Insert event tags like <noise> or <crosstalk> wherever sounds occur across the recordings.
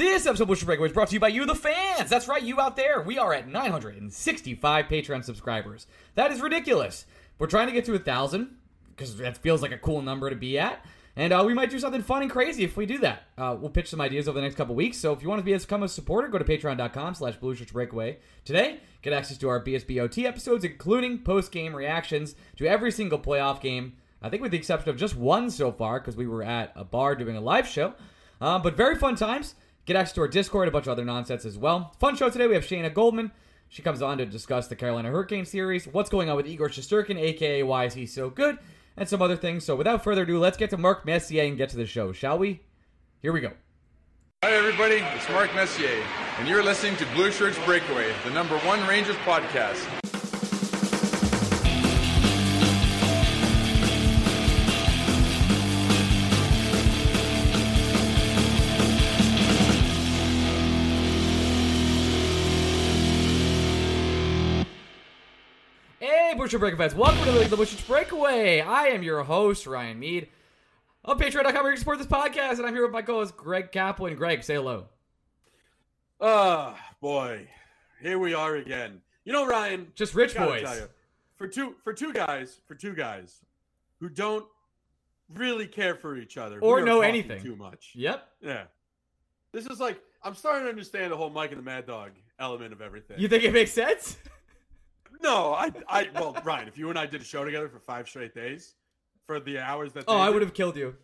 This episode of Bullshit Breakaway is brought to you by you, the fans. That's right, you out there. We are at 965 Patreon subscribers. That is ridiculous. We're trying to get to a thousand because that feels like a cool number to be at. And uh, we might do something fun and crazy if we do that. Uh, we'll pitch some ideas over the next couple weeks. So if you want to be become a supporter, go to patreon.com slash Blue Shirts Breakaway. Today, get access to our BSBOT episodes, including post-game reactions to every single playoff game. I think with the exception of just one so far, because we were at a bar doing a live show. Uh, but very fun times. Get access to our Discord, a bunch of other nonsense as well. Fun show today. We have Shayna Goldman. She comes on to discuss the Carolina Hurricane series, what's going on with Igor Shesterkin, aka why is he so good, and some other things. So without further ado, let's get to Mark Messier and get to the show, shall we? Here we go. Hi, everybody. It's Mark Messier, and you're listening to Blue Shirts Breakaway, the number one Rangers podcast. Butcher Break fans, welcome to the, Butcher's Breakaway. I am your host, Ryan Mead. On Patreon.com, where you can support this podcast, and I'm here with my co-host, Greg Kaplan. Greg, say hello. Ah, boy, here we are again. You know, Ryan, Just rich boys. you, for two for two guys, for two guys who don't really care for each other Or know anything. too much. Yep. Yeah, this is like I'm starting to understand the whole Mike and the Mad Dog element of everything. You think it makes sense? <laughs> no, I, I, well, Ryan, if you and I did a show together for five straight days, for the hours that, Oh, I would have killed you.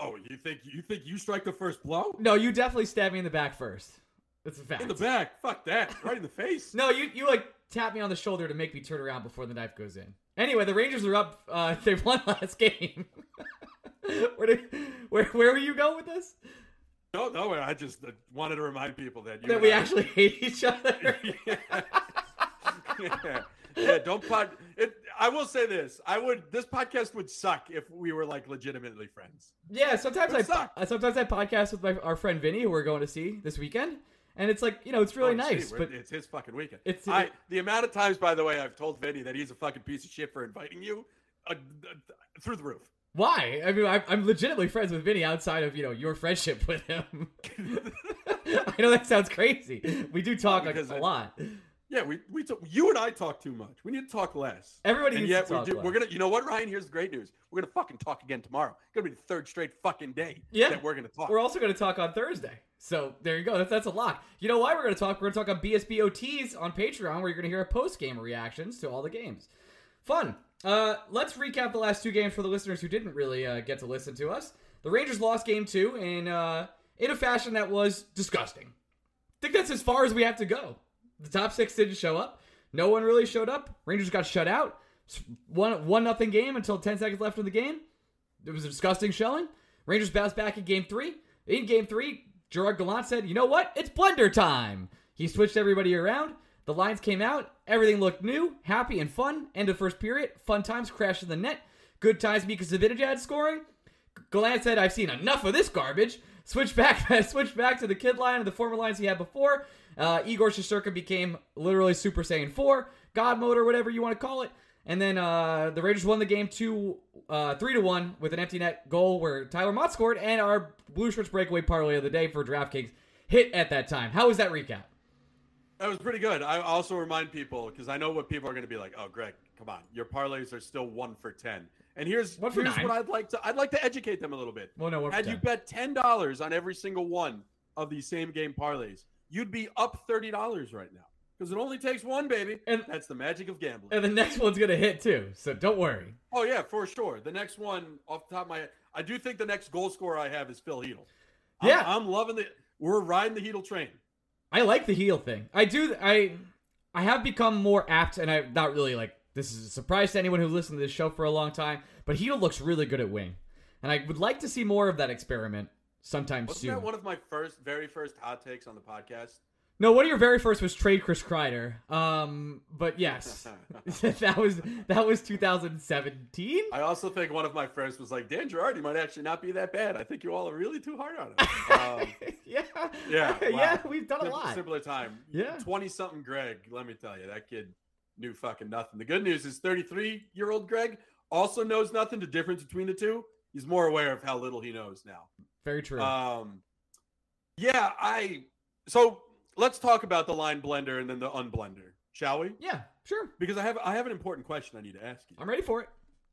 Oh, you think you think you strike the first blow No, you definitely stabbed me in the back first. That's a fact. in the back? Fuck that! Right in the face. No, you you like tap me on the shoulder to make me turn around before the knife goes in. Anyway, the Rangers are up. Uh, <laughs> they won last game. <laughs> where, did, where where were you going with this? No, no, I just wanted to remind people that you That we I- actually hate each other. <laughs> yeah. Yeah. <laughs> Yeah, don't pod it I will say this. I would this podcast would suck if we were like legitimately friends. yeah, sometimes I sucked. uh, sometimes I podcast with my our friend Vinny, who we're going to see this weekend, and it's like you know it's really Oh, nice, but it's his fucking weekend. It's- I the amount of times by the way I've told Vinny that he's a fucking piece of shit for inviting you uh, uh, through the roof. why? I mean, I'm, I'm legitimately friends with Vinny outside of you know your friendship <laughs> with him. <laughs> I know that sounds crazy. We do talk like a lot. Yeah, we we talk, you and I talk too much. We need to talk less. Everybody and needs yet to talk we do, less. we're gonna you know what Ryan here's the great news we're gonna fucking talk again tomorrow it's gonna be the third straight fucking day Yeah. that we're gonna talk We're also going to talk on Thursday. So there you go. That's, that's a lot. You know why we're going to talk? We're going to talk on BSBOTs on Patreon, where you're going to hear our post game reactions to all the games. Fun. Uh, let's recap the last two games for the listeners who didn't really uh, get to listen to us. The Rangers lost game two in uh, in a fashion that was disgusting. I think that's as far as we have to go. The top six didn't show up. No one really showed up. Rangers got shut out. One one nothing game until ten seconds left in the game. It was a disgusting shelling. Rangers bounced back in game three. In game three, Gerard Gallant said, You know what? It's blender time. He switched everybody around. The lines came out. Everything looked new, happy, and fun. End of first period. Fun times crashed in the net. Good times Mika Zibanejad scoring. Gallant said, I've seen enough of this garbage. Switch back, <laughs> switched back to the kid line and the former lines he had before. Uh, Igor Shesterkin became literally Super Saiyan 4, God mode or whatever you want to call it. And then uh, the Rangers won the game two, uh, three to one with an empty net goal where Tyler Motte scored, and our Blue Shirts breakaway parlay of the day for DraftKings hit at that time. How was that recap? That was pretty good. I also remind people because I know what people are going to be like. Oh, Greg, come on, your parlays are still one for ten. And here's here's nine. what I'd like to I'd like to educate them a little bit. Well, no, Had you 10. bet ten dollars on every single one of these same game parlays, you'd be up thirty dollars right now because it only takes one, baby. And- that's the magic of gambling. And the next one's gonna hit too, so don't worry. oh yeah, for sure. The next one, off the top of my head, I do think the next goal scorer I have is Phil Chytil. I'm- Yeah. I'm, loving the. We're riding the Chytil train. I like the heel thing. I do. I I have become more apt, and I'm not really like this is a surprise to anyone who listened to this show for a long time. But heel looks really good at wing, and I would like to see more of that experiment sometime Wasn't soon. that one of my first, very first hot takes on the podcast? no, one of your very first was trade Chris Kreider. Um, but yes, <laughs> <laughs> that was that was 2017. I also think one of my first was like Dan Girardi might actually not be that bad. I think you all are really too hard on him. <laughs> Um, yeah, yeah, yeah, we've done a lot. Simpler time. Yeah. twenty something Greg. Let me tell you, that kid knew fucking nothing. The good news is thirty three year old Greg also knows nothing. The difference between the two, he's more aware of how little he knows now. Very true. Um, Yeah, I. So let's talk about the line blender and then the unblender, shall we? Yeah, sure. Because I have I have an important question I need to ask you. I'm ready for it.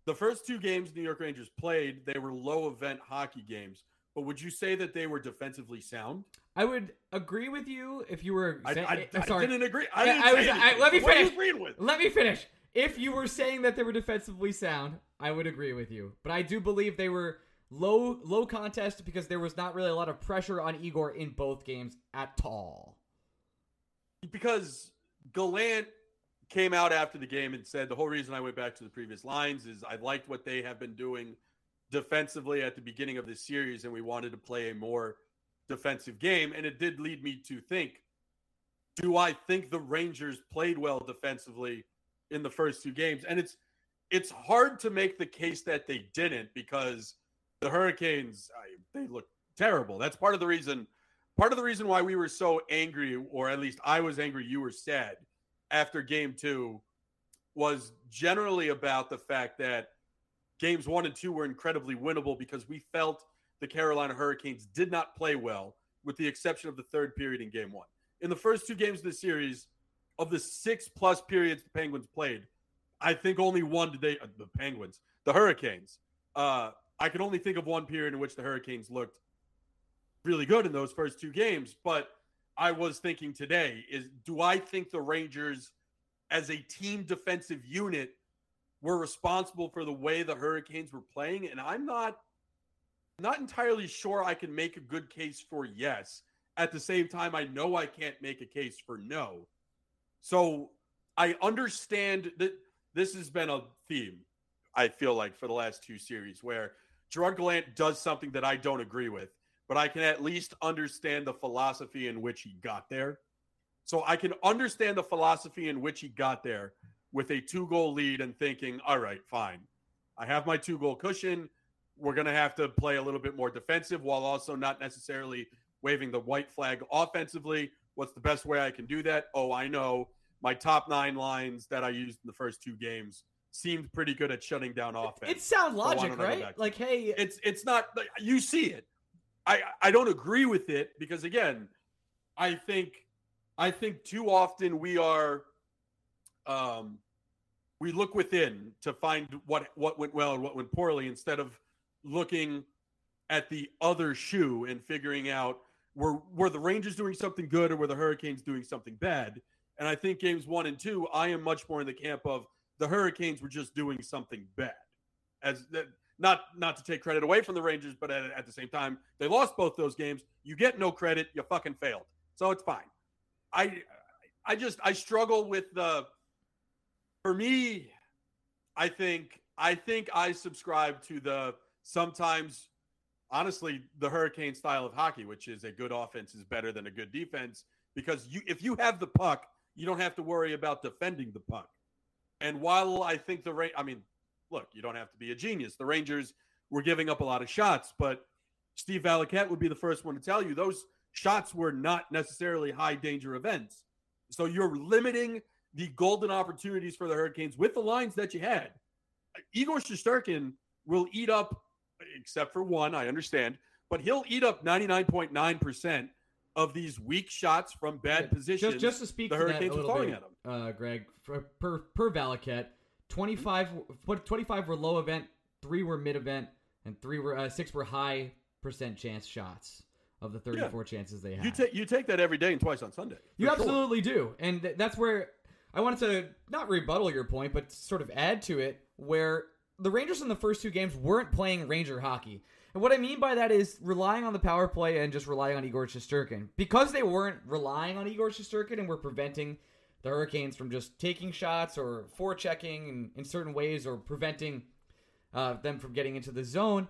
The first two games New York Rangers played, they were low event hockey games. But would you say that they were defensively sound? I would agree with you if you were. I, I, I sorry. didn't agree. I didn't I was- I- anything. let me What are you finish. with? Let me finish. If you were saying that they were defensively sound, I would agree with you. But I do believe they were low low contest because there was not really a lot of pressure on Igor in both games at all. because Gallant came out after the game and said the whole reason I went back to the previous lines is I liked what they have been doing defensively at the beginning of this series, and we wanted to play a more defensive game. And it did lead me to think do I think the Rangers played well defensively in the first two games? And it's it's hard to make the case that they didn't because the Hurricanes I, they look terrible. That's part of the reason part of the reason why we were so angry or at least I was angry you were sad after game 2 was generally about the fact that games 1 and 2 were incredibly winnable because we felt the Carolina Hurricanes did not play well with the exception of the third period in game 1 in the first two games of the series, of the six plus periods the Penguins played, I think only one did they, uh, the Penguins, the Hurricanes. Uh, I can only think of one period in which the Hurricanes looked really good in those first two games. But I was thinking today is do I think the Rangers, as a team defensive unit, were responsible for the way the Hurricanes were playing? And I'm not not entirely sure I can make a good case for yes at the same time, I know I can't make a case for no. So I understand that this has been a theme, I feel like, for the last two series where Gerard Gallant does something that I don't agree with, but I can at least understand the philosophy in which he got there. So I can understand the philosophy in which he got there with a two goal lead and thinking, all right, fine. I have my two goal cushion. We're going to have to play a little bit more defensive while also not necessarily waving the white flag offensively. What's the best way I can do that? Oh, I know. My top nine lines that I used in the first two games seemed pretty good at shutting down offense. It's sound why logic, don't I go right? Like, hey, it's it's not like, you see it. I I don't agree with it because again, I think I think too often we are um we look within to find what what went well and what went poorly instead of looking at the other shoe and figuring out were were the Rangers doing something good or were the Hurricanes doing something bad? And I think games 1 and 2 I am much more in the camp of the Hurricanes were just doing something bad. As that not not to take credit away from the Rangers, but at, at the same time, they lost both those games. You get no credit. You fucking failed. So it's fine. I I just I struggle with the. For me, I think I think I subscribe to the sometimes, honestly, the Hurricane style of hockey, which is a good offense is better than a good defense because you if you have the puck, you don't have to worry about defending the puck. And while I think the Ra- I mean, look, you don't have to be a genius. The Rangers were giving up a lot of shots, but Steve Valiquette would be the first one to tell you those shots were not necessarily high danger events. So you're limiting the golden opportunities for the Hurricanes with the lines that you had. Igor Shesterkin will eat up, except for one, I understand, but he'll eat up 99.9% of these weak shots from bad Yeah, positions. Just, just to speak the to that Hurricanes a were little bit, uh, Greg, for, per per Valiquette, 25, 25 were low event, three were mid event, and three were uh, six were high percent chance shots of the 34 chances they had. You take you take that every day and twice on Sunday. You for sure. absolutely do. And th- that's where I wanted to not rebuttal your point, but sort of add to it where the Rangers in the first two games weren't playing Ranger hockey. And what I mean by that is relying on the power play and just relying on Igor Shesterkin. Because they weren't relying on Igor Shesterkin and were preventing the Hurricanes from just taking shots or forechecking in, in certain ways or preventing uh, them from getting into the zone,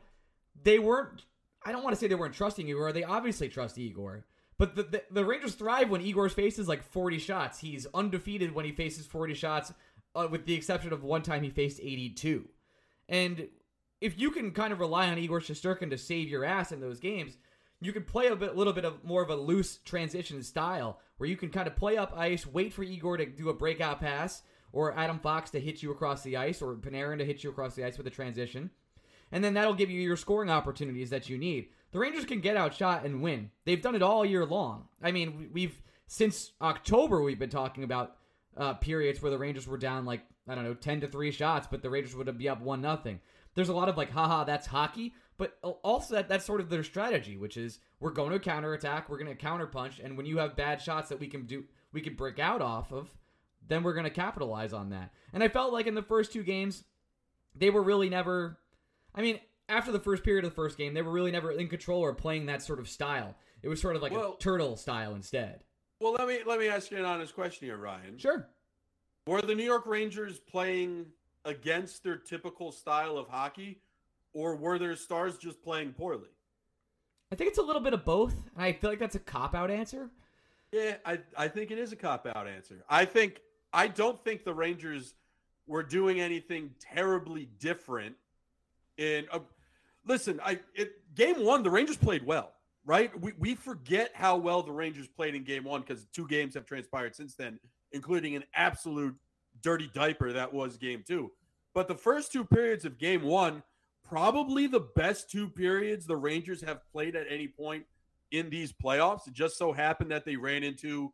they weren't. I don't want to say they weren't trusting Igor. They obviously trust Igor. But the, the, the Rangers thrive when Igor faces like 40 shots. He's undefeated when he faces 40 shots, uh, with the exception of one time he faced 82. And if you can kind of rely on Igor Shesterkin to save your ass in those games, you can play a bit, little bit of more of a loose transition style where you can kind of play up ice, wait for Igor to do a breakout pass, or Adam Fox to hit you across the ice, or Panarin to hit you across the ice with a transition, and then that'll give you your scoring opportunities that you need. the Rangers can get outshot and win. They've done it all year long. I mean, we've since October we've been talking about uh, periods where the Rangers were down like I don't know ten to three shots, but the Rangers would be up one nothing. There's a lot of like, haha, that's hockey, but also that that's sort of their strategy, which is we're going to counterattack, we're going to counterpunch, and when you have bad shots that we can do, we can break out off of, then we're going to capitalize on that. And I felt like in the first two games, they were really never. I mean, after the first period of the first game, they were really never in control or playing that sort of style. It was sort of like well, a turtle style instead. Well, let me let me ask you an honest question here, Ryan. Sure. Were the New York Rangers playing against their typical style of hockey, or were their stars just playing poorly? I think it's a little bit of both, and I feel like that's a cop out answer. Yeah, I I think it is a cop out answer. I think I don't think the Rangers were doing anything terribly different in uh, listen, I it game 1 the Rangers played well, right? We we forget how well the Rangers played in game 1 cuz two games have transpired since then, including an absolute dirty diaper that was game 2. But the first two periods of game 1 probably the best two periods the Rangers have played at any point in these playoffs. It just so happened that they ran into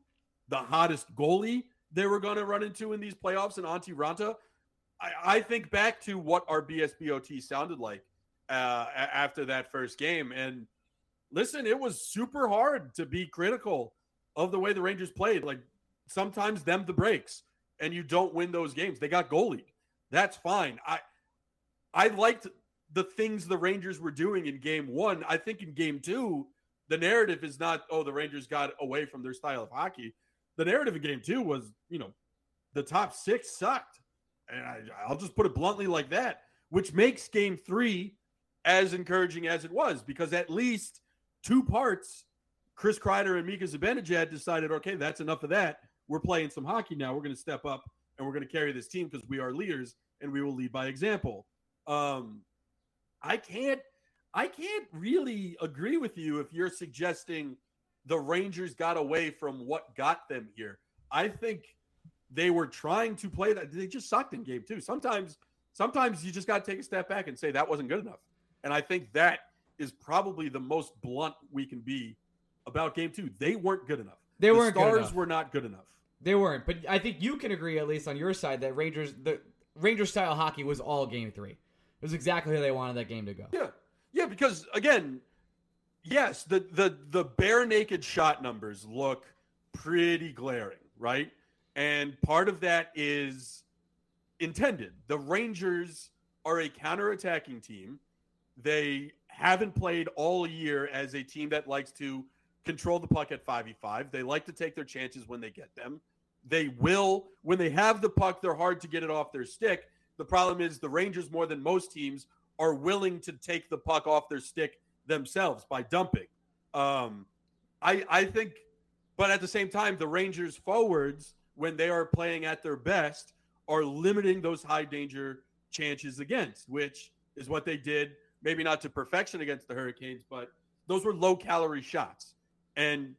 the hottest goalie they were going to run into in these playoffs and Antti Raanta. I, I, think back to what our BSBOT sounded like uh, after that first game. And listen, it was super hard to be critical of the way the Rangers played. Like sometimes them the breaks and you don't win those games. They got goalied. That's fine. I I liked the things the Rangers were doing in game one. I think in game two, the narrative is not, oh, the Rangers got away from their style of hockey. The narrative in game two was, you know, the top six sucked. And I, I'll just put it bluntly like that, which makes game three as encouraging as it was because at least two parts, Chris Kreider and Mika Zibanejad decided, okay, that's enough of that. We're playing some hockey now. We're going to step up and we're going to carry this team because we are leaders and we will lead by example. Um, I can't I can't really agree with you if you're suggesting the Rangers got away from what got them here. I think they were trying to play that. They just sucked in game two. Sometimes, sometimes you just got to take a step back and say that wasn't good enough. And I think that is probably the most blunt we can be about game two. They weren't good enough. They the weren't. Stars were not good enough. They weren't. But I think you can agree, at least on your side, that Rangers the Ranger style hockey was all game three. It was exactly how they wanted that game to go. Yeah, yeah. Because again, yes, the the the bare naked shot numbers look pretty glaring, right? And part of that is intended. The Rangers are a counterattacking team. They haven't played all year as a team that likes to control the puck at 5v5. They like to take their chances when they get them. They will, when they have the puck, they're hard to get it off their stick. The problem is the Rangers, more than most teams, are willing to take the puck off their stick themselves by dumping. Um, I I think, but at the same time, the Rangers forwards, when they are playing at their best, are limiting those high danger chances against, which is what they did. Maybe not to perfection against the Hurricanes, but those were low calorie shots. And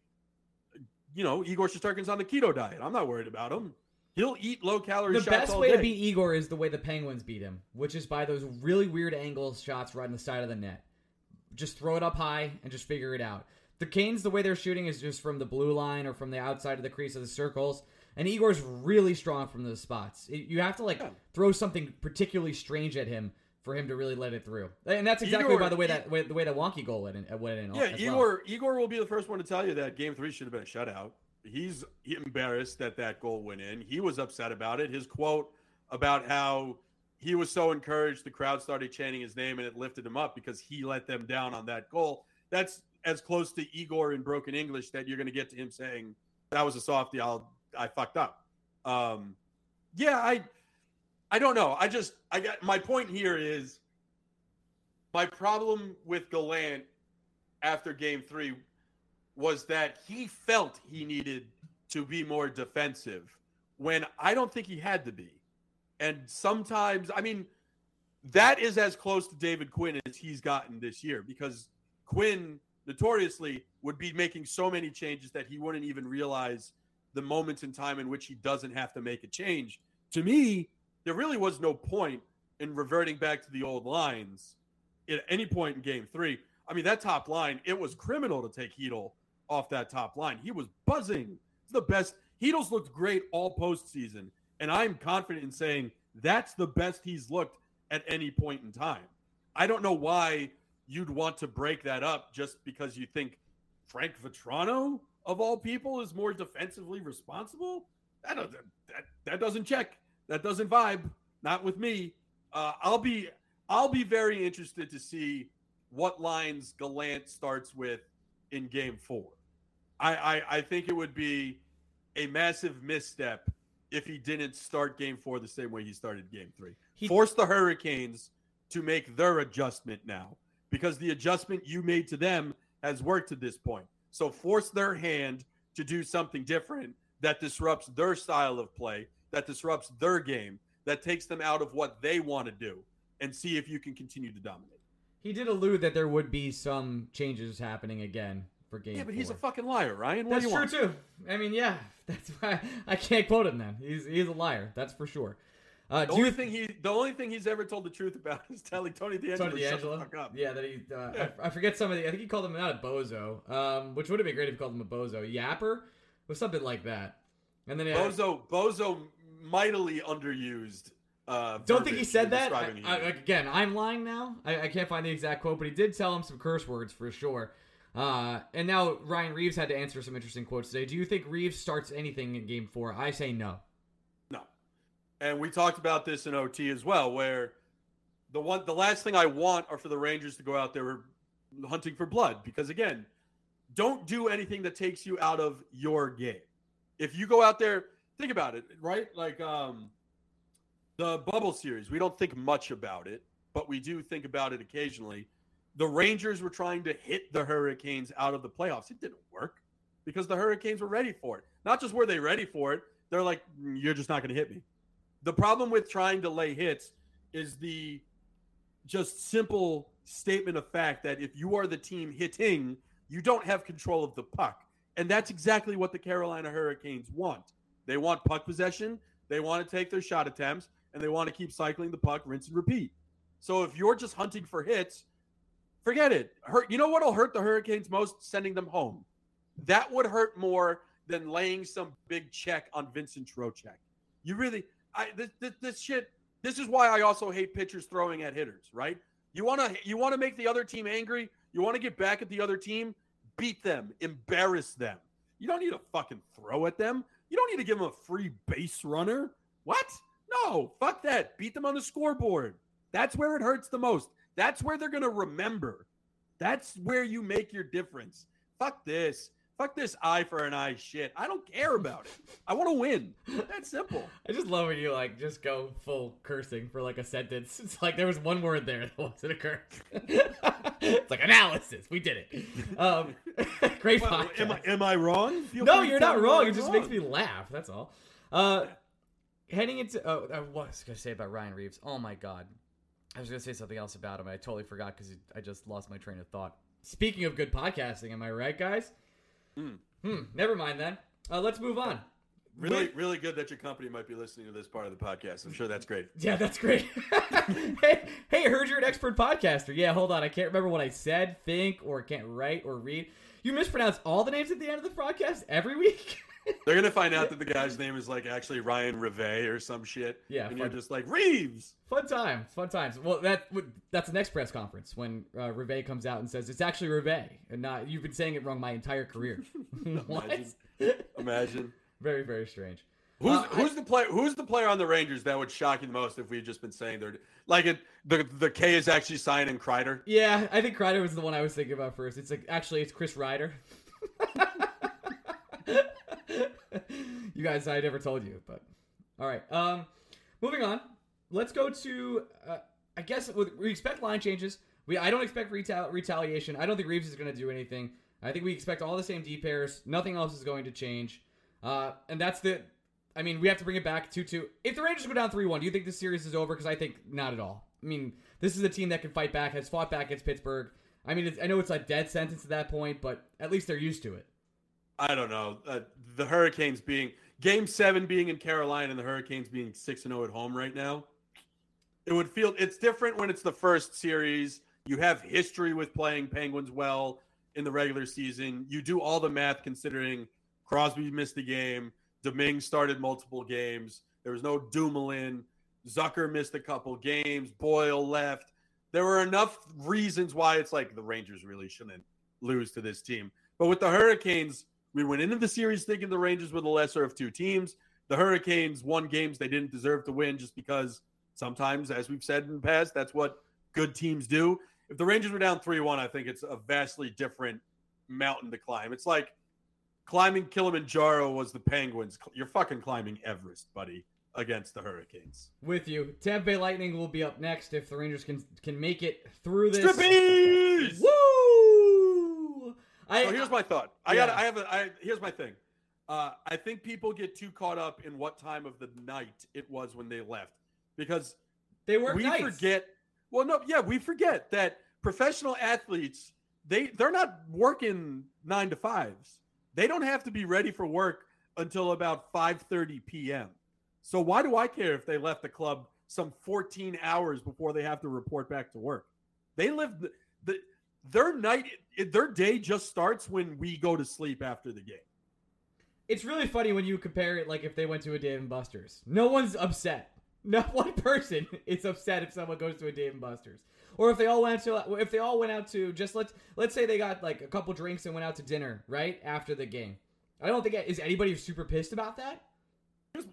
you know, Igor Shesterkin's on the keto diet. I'm not worried about him. He'll eat low calorie the best way day. to beat Igor is the way the Penguins beat him, which is by those really weird angle shots right on the side of the net. Just throw it up high and just figure it out. The Canes, the way they're shooting is just from the blue line or from the outside of the crease of the circles. And Igor's really strong from those spots. You have to like yeah. throw something particularly strange at him for him to really let it through. And that's exactly Igor, by the way that way, the way that wonky goal went in. Went in yeah, Igor well. Igor will be the first one to tell you that game three should have been a shutout he's embarrassed that that goal went in. He was upset about it. His quote about how he was so encouraged, the crowd started chanting his name and it lifted him up because he let them down on that goal. That's as close to Igor in broken English that you're going to get to him saying that was a softie. I'll I fucked up. Um, yeah, I I don't know. I just I got my point here is my problem with Gallant after game three was that he felt he needed to be more defensive when I don't think he had to be. And sometimes, I mean, that is as close to David Quinn as he's gotten this year because Quinn notoriously would be making so many changes that he wouldn't even realize the moments in time in which he doesn't have to make a change. To me, there really was no point in reverting back to the old lines at any point in game three. I mean, that top line, it was criminal to take Chytil off that top line. He was buzzing. It's the best. Chytil's looked great all postseason. And I'm confident in saying that's the best he's looked at any point in time. I don't know why you'd want to break that up just because you think Frank Vatrano, of all people, is more defensively responsible. That doesn't, that, that doesn't check. That doesn't vibe. Not with me. Uh, I'll be I'll be very interested to see what lines Gallant starts with in game four. I, I, I think it would be a massive misstep if he didn't start game four the same way he started game three. He forced the Hurricanes to make their adjustment now because the adjustment you made to them has worked to this point. So force their hand to do something different that disrupts their style of play, that disrupts their game, that takes them out of what they want to do, and see if you can continue to dominate. He did allude that there would be some changes happening again for game. Yeah, but four. he's a fucking liar, Ryan. What That's do you true want? too. I mean, yeah, <laughs> that's why I can't quote him. Then he's he's a liar. That's for sure. Uh, The do only you thing he, the only thing he's ever told the truth about is telling Tony DeAngelo, Tony to shut the fuck up. Yeah, that he. Uh, Yeah. I, I forget some of the. I think he called him not a bozo, um, which would have been great if he called him a bozo. Yapper was something like that. And then uh, Bozo, Bozo, mightily underused. Uh, don't think he said that. I, I, like, again, I'm lying now. I, I can't find the exact quote, but he did tell him some curse words for sure. Uh, and now Ryan Reaves had to answer some interesting quotes today. Do you think Reaves starts anything in Game Four? I say no. No. And we talked about this in OT as well, where the one the last thing I want are for the Rangers to go out there hunting for blood. Because again, don't do anything that takes you out of your game. If you go out there, think about it, right? Like um the bubble series, we don't think much about it, but we do think about it occasionally. The Rangers were trying to hit the Hurricanes out of the playoffs. It didn't work because the Hurricanes were ready for it. Not just were they ready for it, they're like, "Mm, you're just not going to hit me. The problem with trying to lay hits is the just simple statement of fact that if you are the team hitting, you don't have control of the puck. And that's exactly what the Carolina Hurricanes want. They want puck possession, they want to take their shot attempts, and they want to keep cycling the puck, rinse and repeat. So if you're just hunting for hits, forget it. Hurt. You know what'll hurt the Hurricanes most? Sending them home. That would hurt more than laying some big check on Vincent Trocheck. You really, I this, this, this shit. This is why I also hate pitchers throwing at hitters. Right? You want to you want to make the other team angry. You want to get back at the other team. Beat them. Embarrass them. You don't need to fucking throw at them. You don't need to give them a free base runner. What? No, fuck that. Beat them on the scoreboard. That's where it hurts the most. That's where they're going to remember. That's where you make your difference. Fuck this. Fuck this eye for an eye shit. I don't care about it. I want to win. That's simple. <laughs> I just love when you like just go full cursing for like a sentence. <laughs> It's like there was one word there that wasn't a curse. <laughs> it's like analysis. We did it. Um, great Well, podcast. am, I, am I wrong? Feel no, you're not wrong. It just wrong. makes me laugh. That's all. Uh, heading into oh, I was gonna say about Ryan Reaves. Oh my god, I was gonna say something else about him. I totally forgot because I just lost my train of thought. Speaking of good podcasting, am I right, guys? Hmm. Hmm. Never mind then. Uh, let's move on. Really, With- really good that your company might be listening to this part of the podcast. I'm sure that's great. <laughs> Yeah, that's great. <laughs> hey, hey, I heard you're an expert podcaster. Yeah, hold on. I can't remember what I said, think, or can't write or read. You mispronounce all the names at the end of the podcast every week. <laughs> They're gonna find out that the guy's name is like actually Ryan Rivet or some shit. Yeah, and you're just like Reaves. fun times, fun times. Well, that would- that's the next press conference when uh, comes out and says it's actually Rivet and not. You've been saying it wrong my entire career. <laughs> <laughs> Imagine. Imagine. Very, very strange. Who's Uh, I- the player? Who's the player on the Rangers that would shock you the most if we had just been saying they're like it? The the K is actually signing Kreider. Yeah, I think Kreider was the one I was thinking about first. It's like actually it's Chris Ryder. <laughs> <laughs> you guys, I never told you, but all right. Um, moving on. Let's go to. Uh, I guess we expect line changes. We I don't expect retal- retaliation. I don't think Reaves is going to do anything. I think we expect all the same D pairs. Nothing else is going to change. Uh, and that's the. I mean, we have to bring it back two two. If the Rangers go down three one, do you think the series is over? Because I think not at all. I mean, this is a team that can fight back. Has fought back against Pittsburgh. I mean, I know it's a dead sentence at that point, but at least they're used to it. I don't know. Uh, the Hurricanes being Game Seven being in Carolina and the Hurricanes being six and zero at home right now. It would feel it's different when it's the first series. You have history with playing Penguins well in the regular season. You do all the math considering Crosby missed the game, Domingue started multiple games. There was no Dumoulin. Zucker missed a couple games. Boyle left. There were enough reasons why it's like the Rangers really shouldn't lose to this team. But with the Hurricanes, we went into the series thinking the Rangers were the lesser of two teams. The Hurricanes won games they didn't deserve to win just because sometimes, as we've said in the past, that's what good teams do. If the Rangers were down 3 1, I think it's a vastly different mountain to climb. It's like climbing Kilimanjaro was the Penguins. You're fucking climbing Everest, buddy, against the Hurricanes. With you. Tampa Bay Lightning will be up next if the Rangers can can make it through this. Strippies! Woo! I, So here's my thought. I Yeah. got. I have. A, I here's my thing. Uh, I think people get too caught up in what time of the night it was when they left because they were. we nights. forget. Well, no, yeah, we forget that professional athletes they they're not working nine to fives. They don't have to be ready for work until about five thirty p.m. So why do I care if they left the club some fourteen hours before they have to report back to work? They live the, the their night their day just starts when we go to sleep after the game. It's really funny when you compare it like if they went to a Dave and Buster's. No one's upset. Not <laughs> one person is upset if someone goes to a Dave and Buster's. Or if they all went to if they all went out to just let's let's say they got like a couple drinks and went out to dinner right after the game. I don't think is anybody super pissed about that.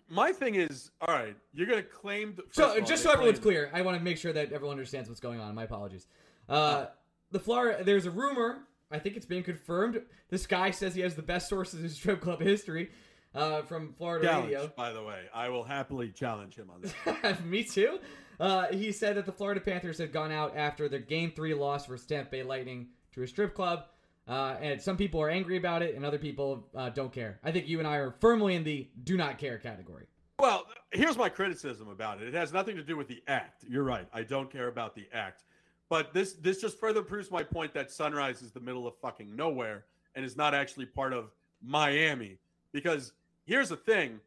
My thing is, all right, you're gonna claim. The, So all, just so everyone's clear, I want to make sure that everyone understands what's going on. My apologies. Uh, the Florida, there's a rumor. I think it's been confirmed. This guy says he has the best sources in strip club history uh, from Florida Challenge, radio. by the way, I will happily challenge him on that. <laughs> Me too. Uh, he said that the Florida Panthers had gone out after their Game Three loss for Tampa Bay Lightning to a strip club, uh, and some people are angry about it, and other people uh, don't care. I think you and I are firmly in the do not care category. Well, here's my criticism about it. It has nothing to do with the act. You're right. I don't care about the act. But this this just further proves my point that Sunrise is the middle of fucking nowhere and is not actually part of Miami. Because here's the thing.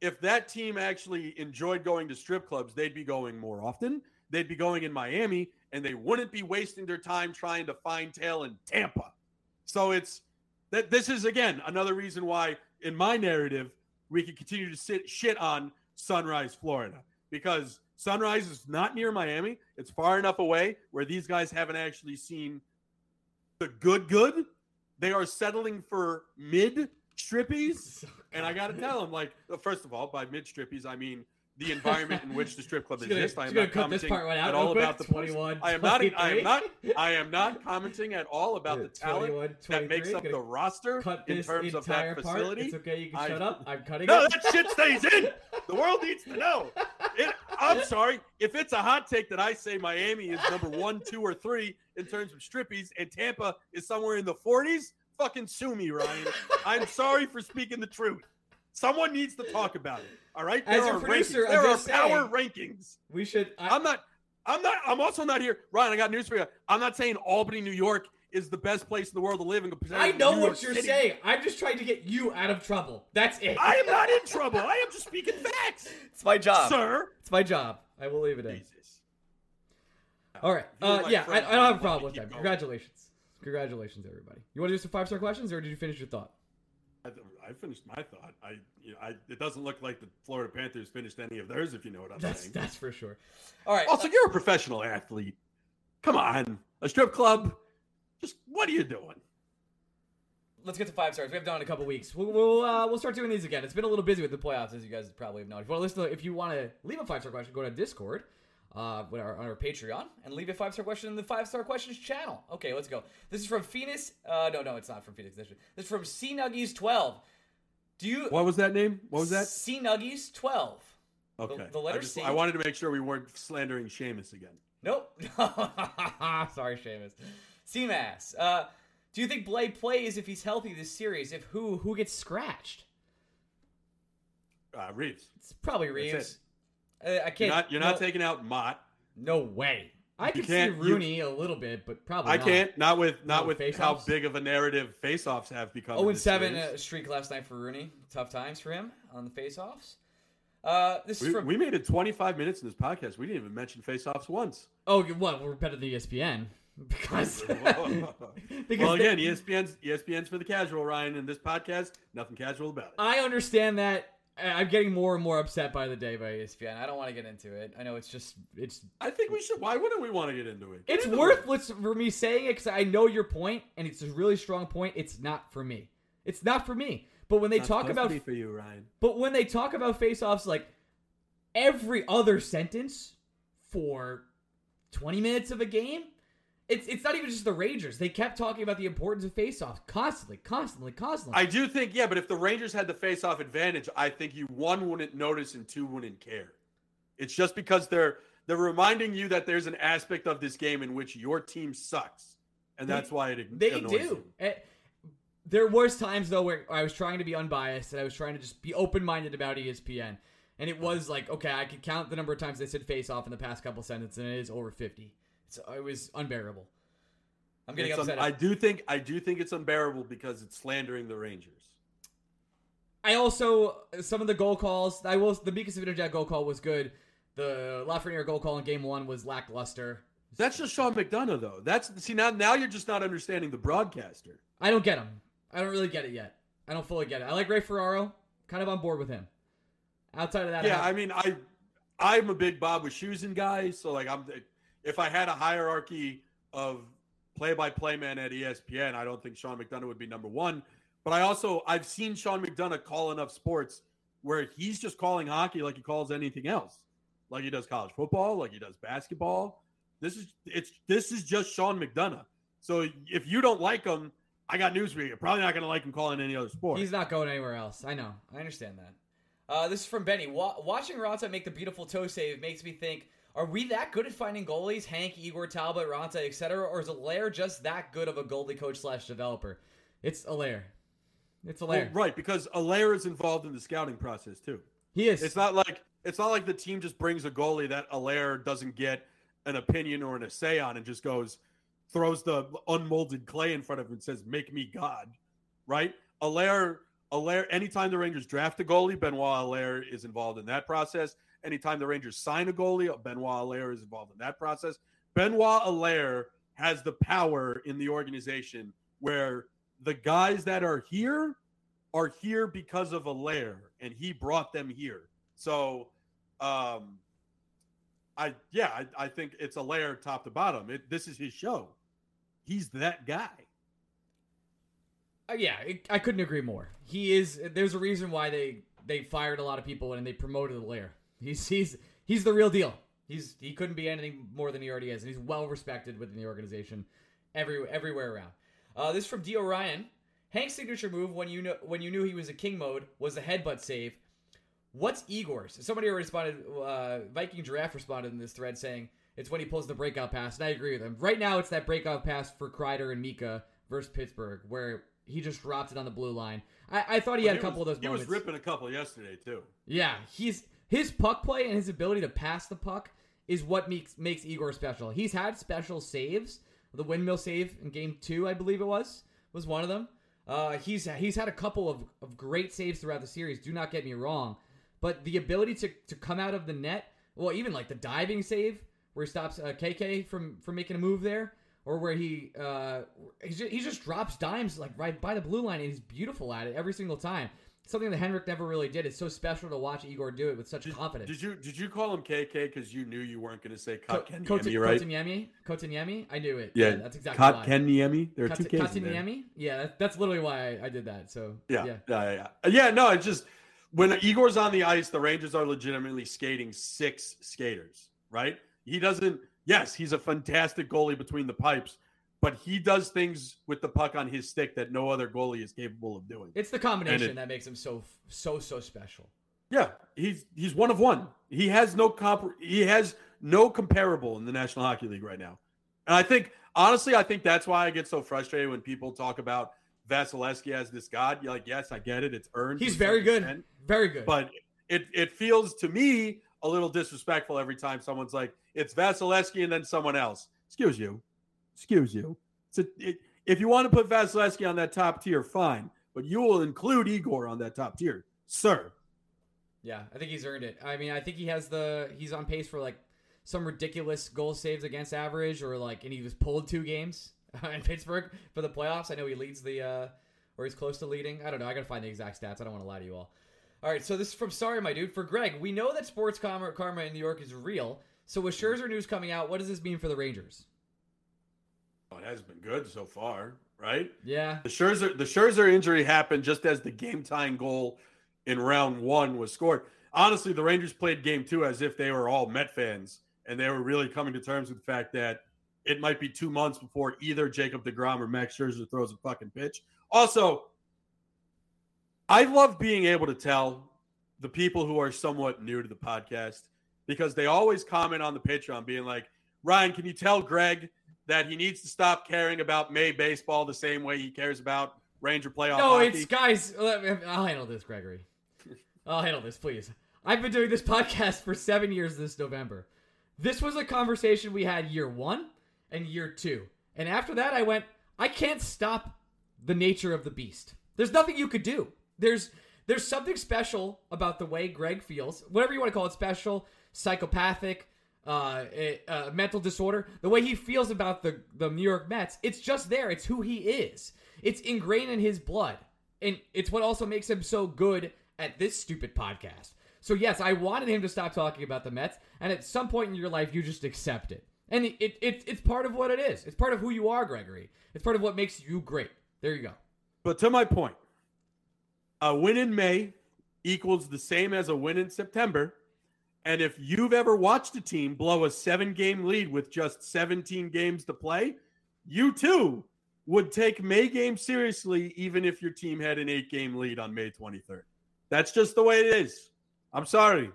If that team actually enjoyed going to strip clubs, they'd be going more often. They'd be going in Miami and they wouldn't be wasting their time trying to find tail in Tampa. So it's that this is again another reason why in my narrative we can continue to sit shit on Sunrise, Florida, because Sunrise is not near Miami. It's far enough away where these guys haven't actually seen the good good. They are settling for mid strippies, <laughs> and I got to tell them, like, first of all, by mid strippies, I mean the environment in which the strip club <laughs> Just gonna- exists. I am not commenting right at all quick. about the 21, I am not. I am not. I am not commenting at all about the talent that makes up the roster in terms of that part. facility. It's okay. You can I- shut up. I'm cutting No, it. that shit stays in. <laughs> The world needs to know. It, I'm sorry if it's a hot take that I say Miami is number one, two, or three in terms of strippies, and Tampa is somewhere in the 40s. Fucking sue me, Ryan. I'm sorry for speaking the truth. Someone needs to talk about it. All right, As there your are producer, rankings. There are power rankings. We should. I, I'm not. I'm not. I'm also not here, Ryan. I got news for you. I'm not saying Albany, New York, is the best place in the world to live. In comparison I know what York you're City. saying. I'm just trying to get you out of trouble. That's it. I am not in <laughs> trouble. I am just speaking facts, it's my job. sir. It's my job. I will leave it in. Jesus. All right. Uh, yeah, I. I don't have a problem with that. going. Congratulations. Congratulations, everybody. You want to do some five star questions, or did you finish your thought? I, I finished my thought. I, you know, I, it doesn't look like the Florida Panthers finished any of theirs, if you know what I'm That's saying. that's for sure. All right. Also, you're a professional athlete. Come on, a strip club. Just what are you doing? let's get to five stars. We haven't done it in a couple weeks. We'll we'll, uh, we'll start doing these again. It's been a little busy with the playoffs, as you guys probably have known. If you want to listen, to, if you want to leave a five star question, go to Discord. Uh, with our, on our Patreon and leave a five star question in the five star questions channel. Okay, let's go. This is from Phoenix. Uh, no, no, it's not from Phoenix. This is from C Nuggies twelve. Do you What was that name? What was that? C Nuggies twelve? Okay. the letter I, just, C. I wanted to make sure we weren't slandering Seamus again. Nope. <laughs> Sorry, Seamus. CMAS. Uh, do you think Blade plays if he's healthy this series? If who who gets scratched? Uh, Reaves. It's probably Reaves. Uh, I can't. You're not. You're not taking out Motte. No way. I can see can't- you- Rooney a little bit, but probably I not. can't. Not with. Not No, with face-offs? how big of a narrative face-offs have become. Oh, and seven uh, streak last night for Rooney. Tough times for him on the face-offs. Uh, this is We, from. we made it 25 minutes in this podcast. We didn't even mention face-offs once. oh, what? We're better than ESPN. <laughs> <laughs> because well, because they- again, ESPN's ESPN's for the casual, Ryan, and this podcast, nothing casual about it. I understand that. I'm getting more and more upset by the day by ESPN. I don't want to get into it. I know it's just it's I think we should. Why wouldn't we want to get into it? Get it's into it. worthless for me saying it because I know your point and it's a really strong point. It's not for me. It's not for me. But when they Not talk about for you, Ryan. But when they talk about face-offs, like every other sentence for 20 minutes of a game, it's it's not even just the Rangers. They kept talking about the importance of face-offs constantly, constantly, constantly. I do think, yeah, but if the Rangers had the face-off advantage, I think you one wouldn't notice and two wouldn't care. It's just because they're they're reminding you that there's an aspect of this game in which your team sucks, and They- that's why it they do. you. Eh, There was times though where I was trying to be unbiased and I was trying to just be open-minded about E ESPN, and it was like, okay, I could count the number of times they said face-off in the past couple sentences, and it is over 50. So it was unbearable. I'm getting It's un- upset. I do think I do think it's unbearable because it's slandering the Rangers. I also some of the goal calls. I will. The Mika Zibanejad goal call was good. The Lafreniere goal call in Game One was lackluster. That's just Sean McDonough, though. That's see now. Now you're just not understanding the broadcaster. I don't get him. I don't really get it yet. I don't fully get it. I like Ray Ferraro. Kind of on board with him. Outside of that, Yeah, I, I mean, I I'm a big Bob Wischusen guy, so like I'm if I had a hierarchy of play-by-play man at ESPN, I don't think Sean McDonough would be number one. But I also I've seen Sean McDonough call enough sports where he's just calling hockey like he calls anything else, like he does college football, like he does basketball. This is it's this is just Sean McDonough. So if you don't like him, I got news for you. You're probably not going to like him calling any other sport. he's not going anywhere else. I know. I understand that. Uh, this is from Benny. Wa- watching Raanta make the beautiful toe save makes me think: Are we that good at finding goalies? Hank, Igor, Talbot, Raanta, etc., or is Allaire just that good of a goalie coach slash developer? It's Allaire. It's Well, Allaire. right, because Allaire is involved in the scouting process too. He is. It's not like it's not like the team just brings a goalie that Allaire doesn't get an opinion or an essay on and just goes throws the unmolded clay in front of him and says, "Make me God." Right? Allaire, Allaire. Anytime the Rangers draft a goalie, Benoit Allaire is involved in that process. Anytime the Rangers sign a goalie, Benoit Allaire is involved in that process. Benoit Allaire has the power in the organization where the guys that are here are here because of Allaire, and he brought them here. So, um, I yeah, I, I think it's Allaire top to bottom. It, this is his show. He's that guy. Uh, yeah, it, I couldn't agree more. He is. There's a reason why they they fired a lot of people and they promoted lair. He's he's he's the real deal. He's he couldn't be anything more than he already is, and he's well respected within the organization, every everywhere around. Uh, this is from D. Orion. Hank's signature move when you know when you knew he was a king mode was a headbutt save. What's Igor's? Somebody responded. Uh, Viking Giraffe responded in this thread saying it's when he pulls the breakout pass, and I agree with him. Right now, it's that breakout pass for Kreider and Mika versus Pittsburgh, where he just dropped it on the blue line. I, I thought he had a couple was, of those He moments. was ripping a couple yesterday too. Yeah, he's his puck play and his ability to pass the puck is what makes makes Igor special. He's had special saves. The windmill save in game two, I believe it was, was one of them. Uh, he's he's had a couple of, of great saves throughout the series. Do not get me wrong, but the ability to, to come out of the net, well, even like the diving save where he stops uh, KK from from making a move there, or where he uh, just, he just drops dimes like right by the blue line, and he's beautiful at it every single time. Something that Henrik never really did. It's so special to watch Igor do it with such Did, confidence. did you did you call him KK because you knew you weren't going to say Ko- Kotkaniemi, Kotin- right? Kotkaniemi? Kotkaniemi? I knew it. Yeah, that's exactly. Kotkaniemi. There are two Kot- K's in there. Kotkaniemi? Yeah, that, that's literally why I, I did that. So Yeah, yeah. yeah, yeah, yeah. Yeah, no, it's just when Igor's on the ice, the Rangers are legitimately skating six skaters, right? He doesn't. Yes, he's a fantastic goalie between the pipes, but he does things with the puck on his stick that no other goalie is capable of doing. It's the combination it- that makes him so so so special. Yeah, he's he's one of one. He has no comp. He has no comparable in the National Hockey League right now. And I think honestly, I think that's why I get so frustrated when people talk about Vasilevskiy as this god. You're like, yes, I get it. It's earned. He's very good. Very good. but it it feels to me a little disrespectful every time someone's like, it's Vasilevskiy and then someone else. Excuse you, excuse you. A, it, if you want to put Vasilevskiy on that top tier, fine, but you will include Igor on that top tier, sir. Yeah, I think he's earned it. I mean, I think he has the he's on pace for like some ridiculous goal saves against average, or like, and he was pulled two games <laughs> in Pittsburgh for the playoffs. I know he leads the, uh, or he's close to leading. I don't know. I gotta find the exact stats. I don't want to lie to you all. All right, so this is from Sorry, my dude. For Greg, we know that sports karma, karma in New York is real. So with Scherzer news coming out, what does this mean for the Rangers? Oh, it has been good so far, right? Yeah. The Scherzer the Scherzer injury happened just as the game tying goal in round one was scored. Honestly, the Rangers played game two as if they were all Met fans, and they were really coming to terms with the fact that it might be two months before either Jacob DeGrom or Max Scherzer throws a fucking pitch. Also, I love being able to tell the people who are somewhat new to the podcast because they always comment on the Patreon being like, Ryan, can you tell Greg that he needs to stop caring about May baseball the same way he cares about Ranger playoff No, hockey? it's guys. let me- I'll handle this, Gregory. I'll handle this, please. I've been doing this <laughs> podcast for seven years this November. This was a conversation we had year one and year two. And after that, I went, I can't stop the nature of the beast. There's nothing you could do. There's there's something special about the way Greg feels, whatever you want to call it, special, psychopathic, uh, eh, uh, mental disorder. The way he feels about the the New York Mets, it's just there. It's who he is. It's ingrained in his blood, and it's what also makes him so good at this stupid podcast. So yes, I wanted him to stop talking about the Mets, and at some point in your life, you just accept it, and it, it, it it's part of what it is. It's part of who you are, Gregory. It's part of what makes you great. There you go. But to my point, a win in May equals the same as a win in September. And if you've ever watched a team blow a seven game lead with just 17 games to play, you too would take May game seriously, even if your team had an eight game lead on May 23rd. That's just the way it is. I'm sorry.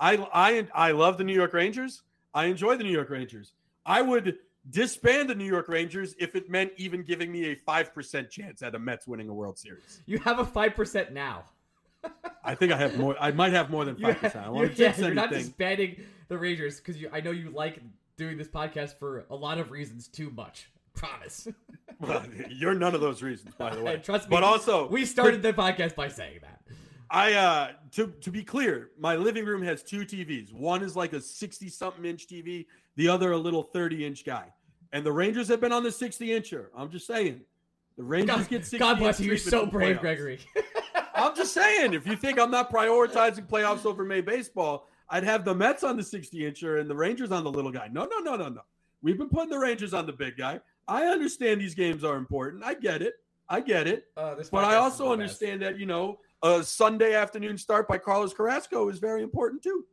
I, I, I love the New York Rangers. I enjoy the New York Rangers. I would disband the New York Rangers if it meant even giving me a 5% chance at a Mets winning a World Series. You have a five percent now. I think I have more. I might have more than <laughs> 5%. I want to jinx yeah, you're not anything. disbanding the Rangers because I know you like doing this podcast for a lot of reasons too much. Promise. Well, <laughs> <laughs> you're none of those reasons, by the way. Trust me. But also, we started the podcast by saying that. I uh to to be clear, my living room has two TVs. One is like a 60 something inch TV, the other a little 30 inch guy. And the Rangers have been on the 60 incher. I'm just saying. The Rangers God, get 60 God bless you. You're so brave, playoffs. Gregory. I'm just saying, if you think I'm not prioritizing playoffs over May baseball, I'd have the Mets on the 60 incher and the Rangers on the little guy. No, no, no, no, no. We've been putting the Rangers on the big guy. I understand these games are important. I get it. I get it. Uh, this But I also understand that, you know, a Sunday afternoon start by Carlos Carrasco is very important too.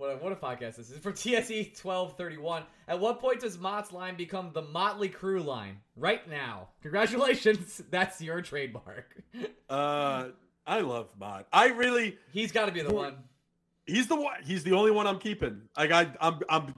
What a, what a podcast this is. From TSE 1231. At what point does Motte's line become the Motley Crew line? Right now. Congratulations. <laughs> That's your trademark. Uh, I love Mott. I really, He's got to be the one. he's the one. He's the only one I'm keeping. Like I, I'm, I'm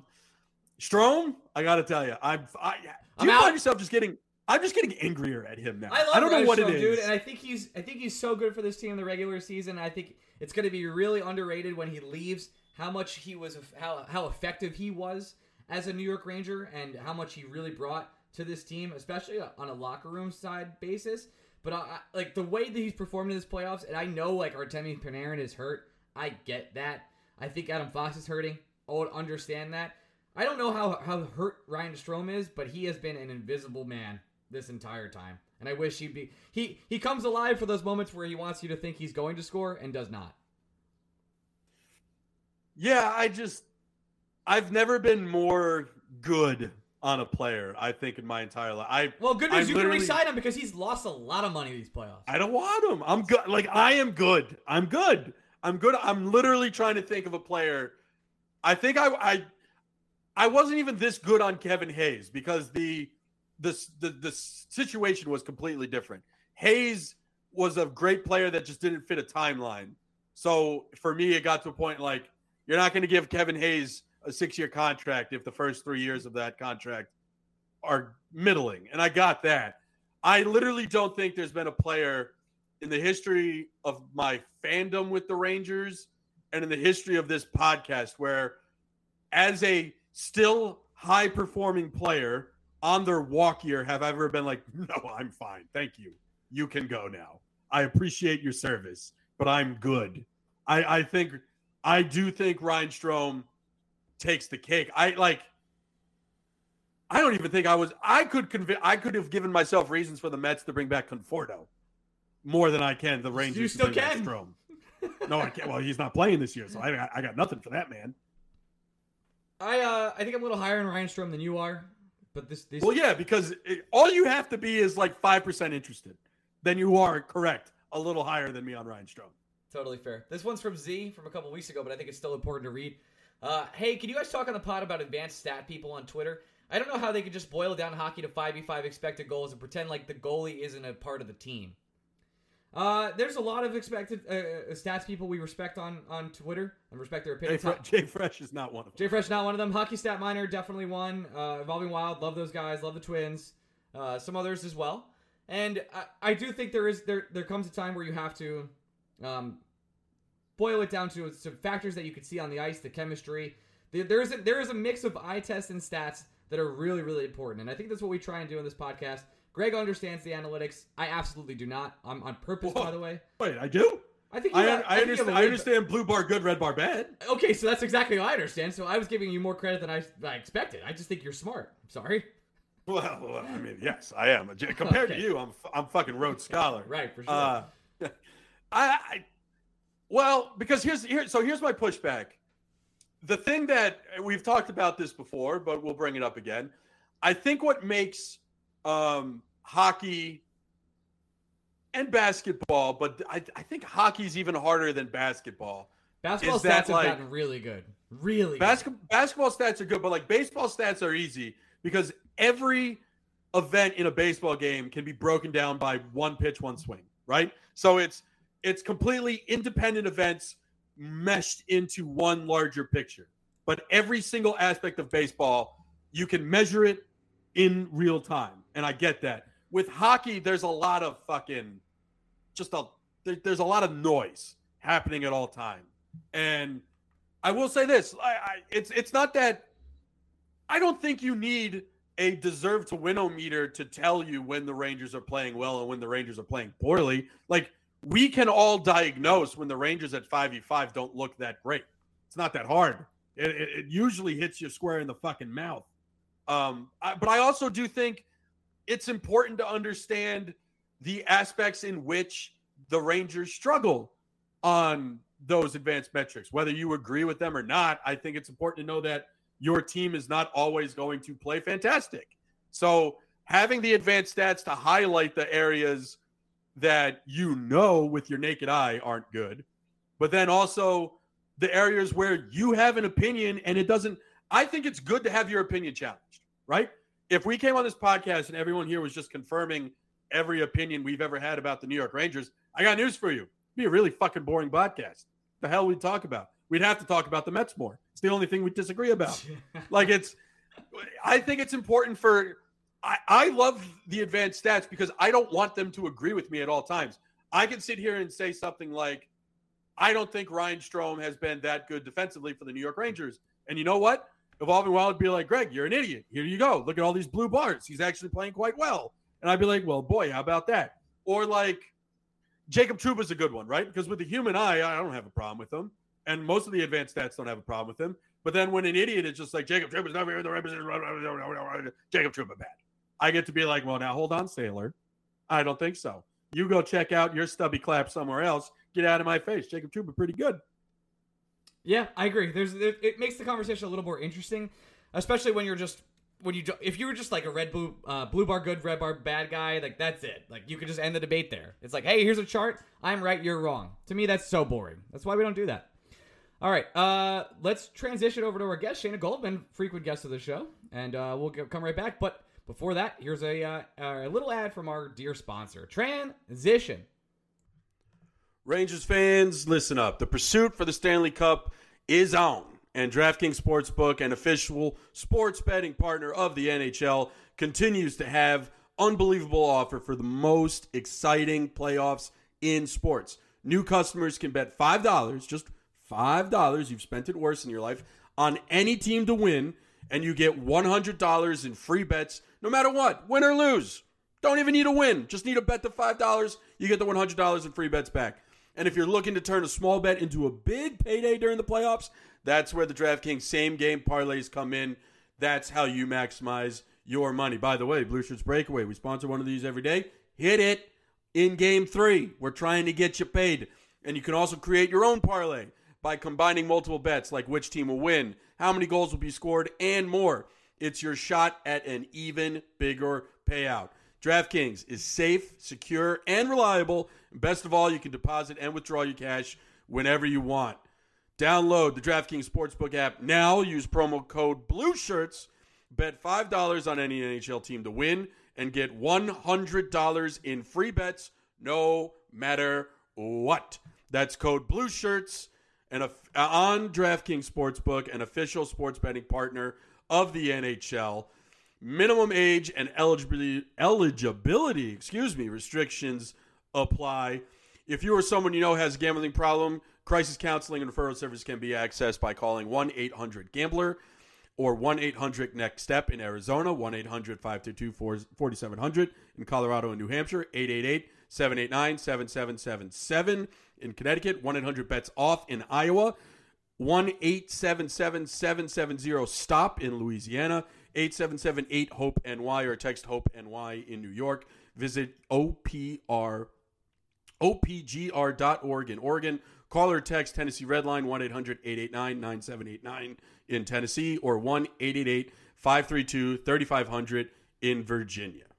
Strome. I got to tell you, I'm. I, do I'm you out. find yourself just getting? I'm just getting angrier at him now. I love don't know what Strome, it is. dude, and I think he's I think he's so good for this team in the regular season. I think it's going to be really underrated when he leaves. How much he was, how how effective he was as a New York Ranger, and how much he really brought to this team, especially on a locker room side basis. But I, I- like the way that he's performed in this playoffs, and I know like Artemi Panarin is hurt. I get that. I think Adam Fox is hurting. I would understand that. I don't know how how hurt Ryan Strome is, but he has been an invisible man this entire time. And I wish he'd be he he comes alive for those moments where he wants you to think he's going to score and does not. Yeah, I just I've never been more good on a player, I think, in my entire life. I Well, good I news, you can resign him because he's lost a lot of money these playoffs. I don't want him. I'm good. Like I am good. I'm good. I'm good. I'm literally trying to think of a player. I think I I I wasn't even this good on Kevin Hayes because the the the, the situation was completely different. Hayes was a great player that just didn't fit a timeline. So for me, it got to a point like you're not going to give Kevin Hayes a six year contract if the first three years of that contract are middling. And I got that. I literally don't think there's been a player in the history of my fandom with the Rangers and in the history of this podcast where, as a still high performing player on their walk year, have ever been like, no, I'm fine. Thank you. You can go now. I appreciate your service, but I'm good. I, I think, I do think Ryan Strome takes the cake. I like. I don't even think I was. I could convince. I could have given myself reasons for the Mets to bring back Conforto more than I can the Rangers. You still to can. Strome. <laughs> No, I can't. Well, he's not playing this year, so I, I got nothing for that man. I uh, I think I'm a little higher in Ryan Strome than you are, but this this Well, yeah, because it, all you have to be is like five percent interested. Then you are correct, a little higher than me on Ryan Strome. Totally fair. This one's from Z from a couple weeks ago, but I think it's still important to read. Uh, hey, can you guys talk on the pod about advanced stat people on Twitter? I don't know how they could just boil down hockey to 5v5 expected goals and pretend like the goalie isn't a part of the team. Uh, there's a lot of expected uh, uh, stats people we respect on, on Twitter and respect their Jay, opinion. Fre- Jay Fresh is not one of them. Jay Fresh, not one of them. Hockey Stat Miner, definitely one. Uh, Evolving Wild, love those guys. Love the Twins. Uh, some others as well. And I, I do think there is there there comes a time where you have to um, boil it down to some factors that you could see on the ice, the chemistry. There- There is a, there is a mix of eye tests and stats that are really really important, and I think that's what we try and do in this podcast. Greg understands the analytics. I absolutely do not. I'm on purpose, by the way. Wait, I do. I think you I, have- I, think you have understand. I understand blue bar good, red bar bad. Okay, so that's exactly what I understand. So I was giving you more credit than I, I expected. I just think you're smart. I'm sorry. Well, well, I mean, yes, I am. <laughs> Compared Okay. to you, I'm I'm fucking Rhodes Scholar. Right, for sure. Uh, I, I, well, because here's here. So here's my pushback. The thing that we've talked about this before, but we'll bring it up again. I think what makes um, hockey and basketball, but I, I think hockey's even harder than basketball. Basketball stats that, have like- gotten really good. Really good. Basketball stats are good, but like baseball stats are easy because every event in a baseball game can be broken down by one pitch, one swing, right? So it's it's completely independent events meshed into one larger picture. But every single aspect of baseball, you can measure it in real time, and I get that. With hockey, there's a lot of fucking just a there, there's a lot of noise happening at all time, and I will say this: I, I, it's it's not that I don't think you need a deserve to win meter to tell you when the Rangers are playing well and when the Rangers are playing poorly. Like we can all diagnose when the Rangers at five v five don't look that great. It's not that hard. It, it, it usually hits you square in the fucking mouth. Um, I, but I also do think it's important to understand the aspects in which the Rangers struggle on those advanced metrics. Whether you agree with them or not, I think it's important to know that your team is not always going to play fantastic. So, having the advanced stats to highlight the areas that you know with your naked eye aren't good, but then also the areas where you have an opinion and it doesn't. I think it's good to have your opinion challenged, right? If we came on this podcast and everyone here was just confirming every opinion we've ever had about the New York Rangers, I got news for you. It'd be a really fucking boring podcast. The hell we'd talk about? We'd have to talk about the Mets more. It's the only thing we disagree about. <laughs> like it's I think it's important for I, I love the advanced stats because I don't want them to agree with me at all times. I can sit here and say something like, I don't think Ryan Strome has been that good defensively for the New York Rangers. And you know what? Evolving Wild would be like, Greg, you're an idiot. Here you go. Look at all these blue bars. He's actually playing quite well. And I'd be like, well, boy, how about that? Or like Jacob Trouba's a good one, right? Because with the human eye, I don't have a problem with him. And most of the advanced stats don't have a problem with him. But then when an idiot is just like Jacob Trouba's never in the representative, Jacob Trouba bad. I get to be like, well, now hold on, Sailor. I don't think so. You go check out your stubby clap somewhere else. Get out of my face. Jacob Trouba pretty good. Yeah, I agree. There's it, makes the conversation a little more interesting, especially when you're just when you if you were just like a red blue uh, blue bar good red bar bad guy like that's it like you could just end the debate there. It's like hey here's a chart I'm right you're wrong. To me that's so boring. That's why we don't do that. All right, uh, let's transition over to our guest Shayna Goldman, frequent guest of the show, and uh, we'll come right back. But before that, here's a uh, a little ad from our dear sponsor, Transition. Rangers fans, listen up. The pursuit for the Stanley Cup is on, and DraftKings Sportsbook, an official sports betting partner of the NHL, continues to have unbelievable offer for the most exciting playoffs in sports. New customers can bet $5, just $5, you've spent it worse in your life, on any team to win, and you get $100 in free bets no matter what, win or lose. Don't even need a win. Just need to bet the $5. You get the $100 in free bets back. And if you're looking to turn a small bet into a big payday during the playoffs, that's where the DraftKings same game parlays come in. That's how you maximize your money. By the way, Blue Shirts Breakaway, we sponsor one of these every day. Hit it in game three. We're trying to get you paid. And you can also create your own parlay by combining multiple bets like which team will win, how many goals will be scored, and more. It's your shot at an even bigger payout. DraftKings is safe, secure, and reliable. And best of all, you can deposit and withdraw your cash whenever you want. Download the DraftKings Sportsbook app now. Use promo code BLUESHIRTS. Bet $5 on any NHL team to win and get $100 in free bets no matter what. That's code BLUESHIRTS and uh, on DraftKings Sportsbook, an official sports betting partner of the NHL. Minimum age and eligibility, eligibility, excuse me, restrictions apply. If you or someone you know has a gambling problem, crisis counseling and referral service can be accessed by calling 1-800-GAMBLER or 1-800 next step in Arizona, 1-800-522-4700 in Colorado and New Hampshire, 888-789-7777 in Connecticut, 1-800 bets off in Iowa, 1-877-770 in Louisiana, 877 8 Hope ny or text hope ny in New York. Visit OPR opgr.org in Oregon. Call or text Tennessee Redline 1 800 889 9789 in Tennessee or 1 888 532 3500 in Virginia.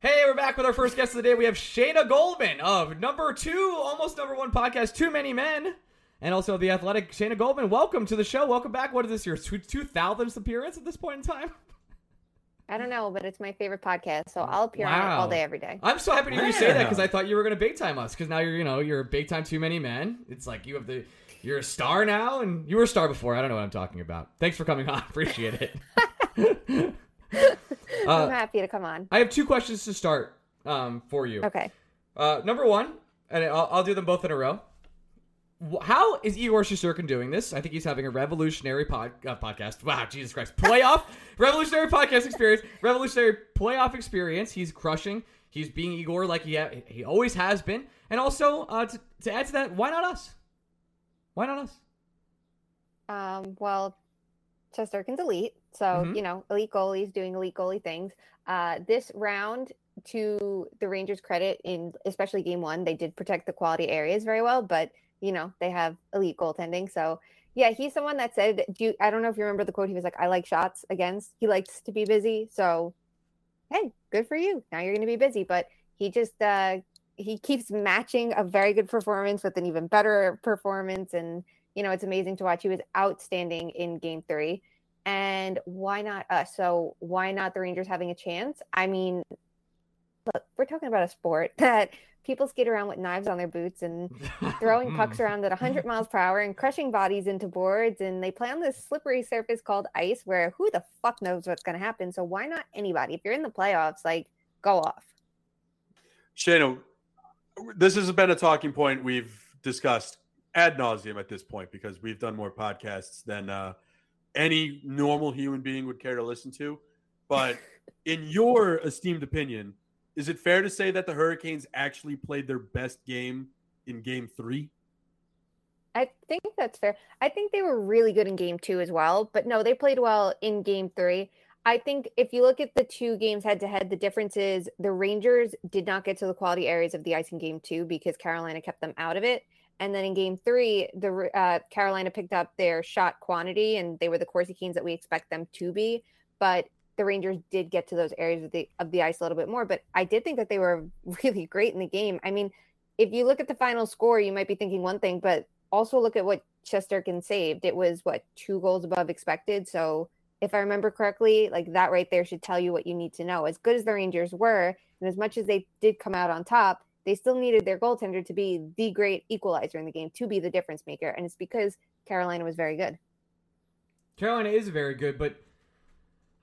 Hey, we're back with our first guest of the day. We have Shayna Goldman of number two, almost number one podcast, Too Many Men, and also the athletic Shayna Goldman. Welcome to the show. Welcome back. What is this, your 2000th appearance at this point in time? I don't know, but it's my favorite podcast, so I'll appear wow. on it all day, every day. I'm so happy to hear you say that because I thought you were going to big time us because now you're, you know, you're big time Too Many Men. It's like you have the, you're a star now, and you were a star before. I don't know what I'm talking about. Thanks for coming on. <laughs> Appreciate it. <laughs> <laughs> I'm uh, happy to come on. I have two questions to start um, for you. Okay. Uh, number one, and I'll, I'll do them both in a row how is Igor Shesterkin doing this? I think he's having a revolutionary pod, uh, podcast. Wow, Jesus Christ. <laughs> Playoff, revolutionary podcast experience, revolutionary playoff experience. He's crushing. He's being Igor like he, ha- he always has been. And also, uh, to, to add to that, why not us? Why not us? Um, well, Shesterkin's elite. So, mm-hmm. you know, elite goalies doing elite goalie things. Uh, this round, to the Rangers' credit, in especially game one, they did protect the quality areas very well, but you know, they have elite goaltending. So yeah, he's someone that said, "Do you, I don't know if you remember the quote? He was like, "I like shots against." He likes to be busy, so hey, good for you. Now you're going to be busy, but he just uh he keeps matching a very good performance with an even better performance, and you know it's amazing to watch. He was outstanding in Game Three, and why not us? So why not the Rangers having a chance? I mean, look, we're talking about a sport <laughs> that people skate around with knives on their boots and <laughs> throwing pucks around at 100 miles per hour and crushing bodies into boards. And they play on this slippery surface called ice where who the fuck knows what's going to happen. So why not anybody? If you're in the playoffs, like go off. Shayna, this has been a talking point we've discussed ad nauseum at this point because we've done more podcasts than uh, any normal human being would care to listen to. But <laughs> in your esteemed opinion, is it fair to say that the Hurricanes actually played their best game in game three? I think that's fair. I think they were really good in game two as well, but no, they played well in game three. I think if you look at the two games head to head, the difference is the Rangers did not get to the quality areas of the ice in game two because Carolina kept them out of it. And then in game three, the uh, Carolina picked up their shot quantity and they were the Corsi that we expect them to be. But the Rangers did get to those areas of the of the ice a little bit more, but I did think that they were <laughs> really great in the game. I mean, if you look at the final score, you might be thinking one thing, but also look at what Shesterkin saved. It was what two goals above expected. So if I remember correctly, like that right there should tell you what you need to know. As good as the Rangers were, and as much as they did come out on top, they still needed their goaltender to be the great equalizer in the game, to be the difference maker. And it's because Carolina was very good. Carolina is very good, but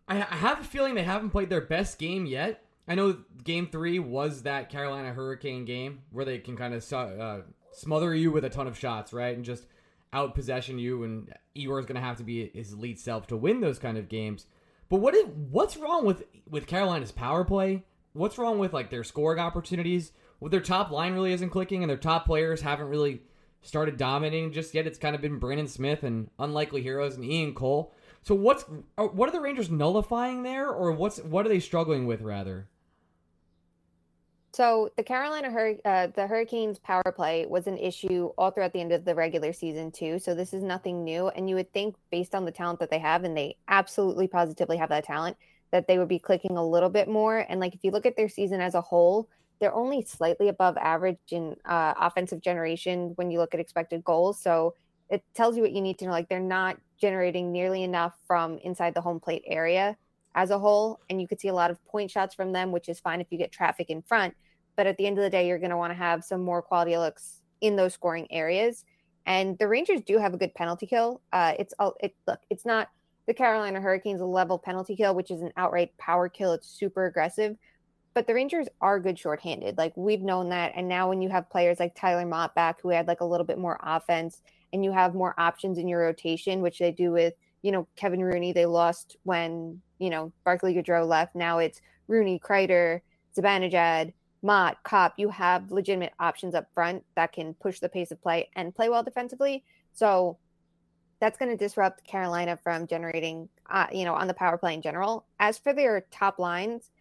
I, have a feeling they haven't played their best game yet. I know game three was that Carolina Hurricane game where they can kind of uh, smother you with a ton of shots, right? And just out possession you. And Igor is going to have to be his elite self to win those kind of games. But what is what's wrong with with Carolina's power play? What's wrong with like their scoring opportunities? Well, their top line really isn't clicking, and their top players haven't really started dominating just yet. It's kind of been Brendan Smith and unlikely heroes and Ian Cole. So what's what are the Rangers nullifying there, or what's what are they struggling with rather? So the Carolina Hur- uh, the Hurricanes power play was an issue all throughout the end of the regular season too. So this is nothing new, and you would think based on the talent that they have, and they absolutely positively have that talent, that they would be clicking a little bit more. And like if you look at their season as a whole, they're only slightly above average in uh, offensive generation when you look at expected goals. So it tells you what you need to know. Like they're not generating nearly enough from inside the home plate area as a whole. And you could see a lot of point shots from them, which is fine if you get traffic in front. But at the end of the day, you're going to want to have some more quality looks in those scoring areas. And the Rangers do have a good penalty kill. Uh, it's all it look, it's not the Carolina Hurricanes level penalty kill, which is an outright power kill. It's super aggressive, but the Rangers are good shorthanded. Like we've known that. And now when you have players like Tyler Motte back, who had like a little bit more offense, and you have more options in your rotation, which they do with you know Kevin Rooney. They lost when you know Barclay Goodrow left. Now it's Rooney, Kreider, Zibanejad, Motte, Copp, you have legitimate options up front that can push the pace of play and play well defensively. So that's going to disrupt Carolina from generating, uh, you know, on the power play in general. As for their top lines,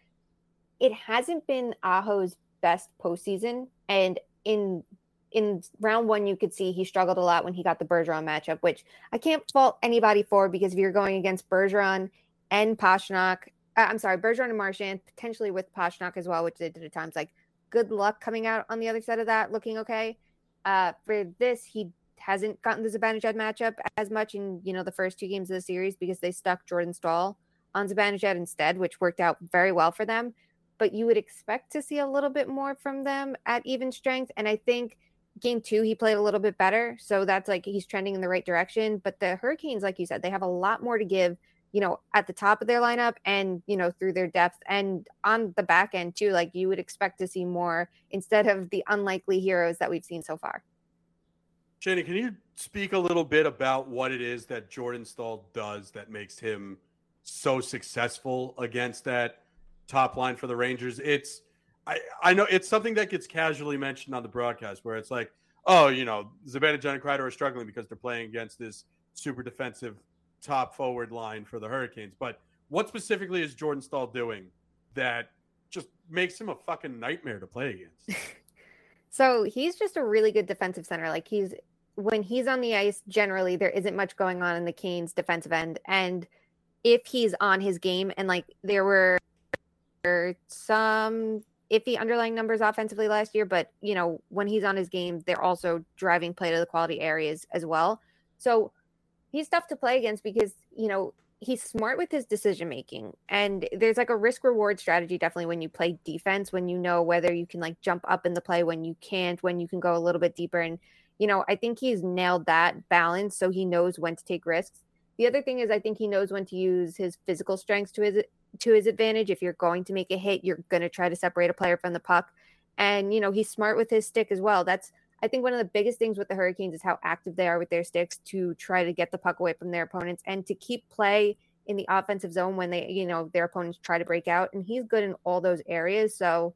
it hasn't been Aho's best postseason, and in in round one, you could see he struggled a lot when he got the Bergeron matchup, which I can't fault anybody for because if you're going against Bergeron and Pastrnak, uh, I'm sorry, Bergeron and Marchand, potentially with Pastrnak as well, which they did at times. Like, good luck coming out on the other side of that, looking okay. Uh, for this, he hasn't gotten the Zibanejad matchup as much in you know the first two games of the series because they stuck Jordan Staal on Zibanejad instead, which worked out very well for them. But you would expect to see a little bit more from them at even strength, and I think game two he played a little bit better, so that's like he's trending in the right direction. But the Hurricanes, like you said, they have a lot more to give you know, at the top of their lineup and, you know, through their depth and on the back end too. Like you would expect to see more instead of the unlikely heroes that we've seen so far. Jenny, can you speak a little bit about what it is that Jordan Staal does that makes him so successful against that top line for the Rangers? It's I, I know it's something that gets casually mentioned on the broadcast where it's like, oh, you know, Zibanejad and Kreider are struggling because they're playing against this super defensive top forward line for the Hurricanes. But what specifically is Jordan Staal doing that just makes him a fucking nightmare to play against? <laughs> so he's just a really good defensive center. Like he's when he's on the ice, generally there isn't much going on in the Canes defensive end. And if he's on his game and like there were some iffy underlying numbers offensively last year, but you know, when he's on his game, they're also driving play to the quality areas as well. So he's tough to play against because you know he's smart with his decision making and there's like a risk reward strategy definitely when you play defense when you know whether you can like jump up in the play when you can't when you can go a little bit deeper and you know i think he's nailed that balance so he knows when to take risks the other thing is i think he knows when to use his physical strengths to his to his advantage if you're going to make a hit you're going to try to separate a player from the puck and you know he's smart with his stick as well that's I think one of the biggest things with the Hurricanes is how active they are with their sticks to try to get the puck away from their opponents and to keep play in the offensive zone when they, you know, their opponents try to break out. And he's good in all those areas. So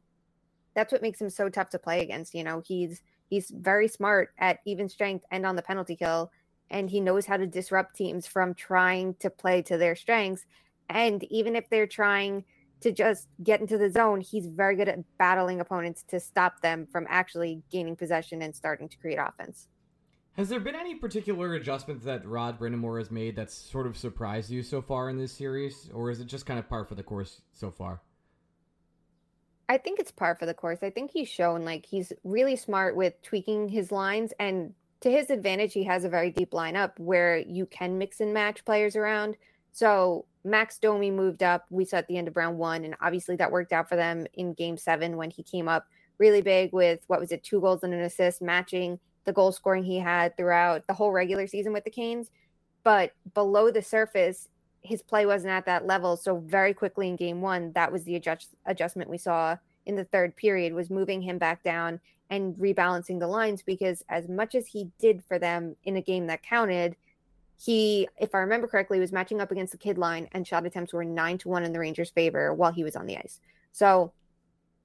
that's what makes him so tough to play against. You know, he's he's very smart at even strength and on the penalty kill. And he knows how to disrupt teams from trying to play to their strengths. And even if they're trying to just get into the zone, he's very good at battling opponents to stop them from actually gaining possession and starting to create offense. Has there been any particular adjustments that Rod Brind'Amour has made that's sort of surprised you so far in this series, or is it just kind of par for the course so far? I think it's par for the course. I think he's shown like he's really smart with tweaking his lines, and to his advantage, he has a very deep lineup where you can mix and match players around. So Max Domi moved up. We saw at the end of round one, and obviously that worked out for them in game seven when he came up really big with what was it, two goals and an assist, matching the goal scoring he had throughout the whole regular season with the Canes. But below the surface, his play wasn't at that level. So very quickly in game one, that was the adjust- adjustment we saw in the third period was moving him back down and rebalancing the lines because as much as he did for them in a game that counted – he, if I remember correctly, was matching up against the kid line and shot attempts were nine to one in the Rangers' favor while he was on the ice. So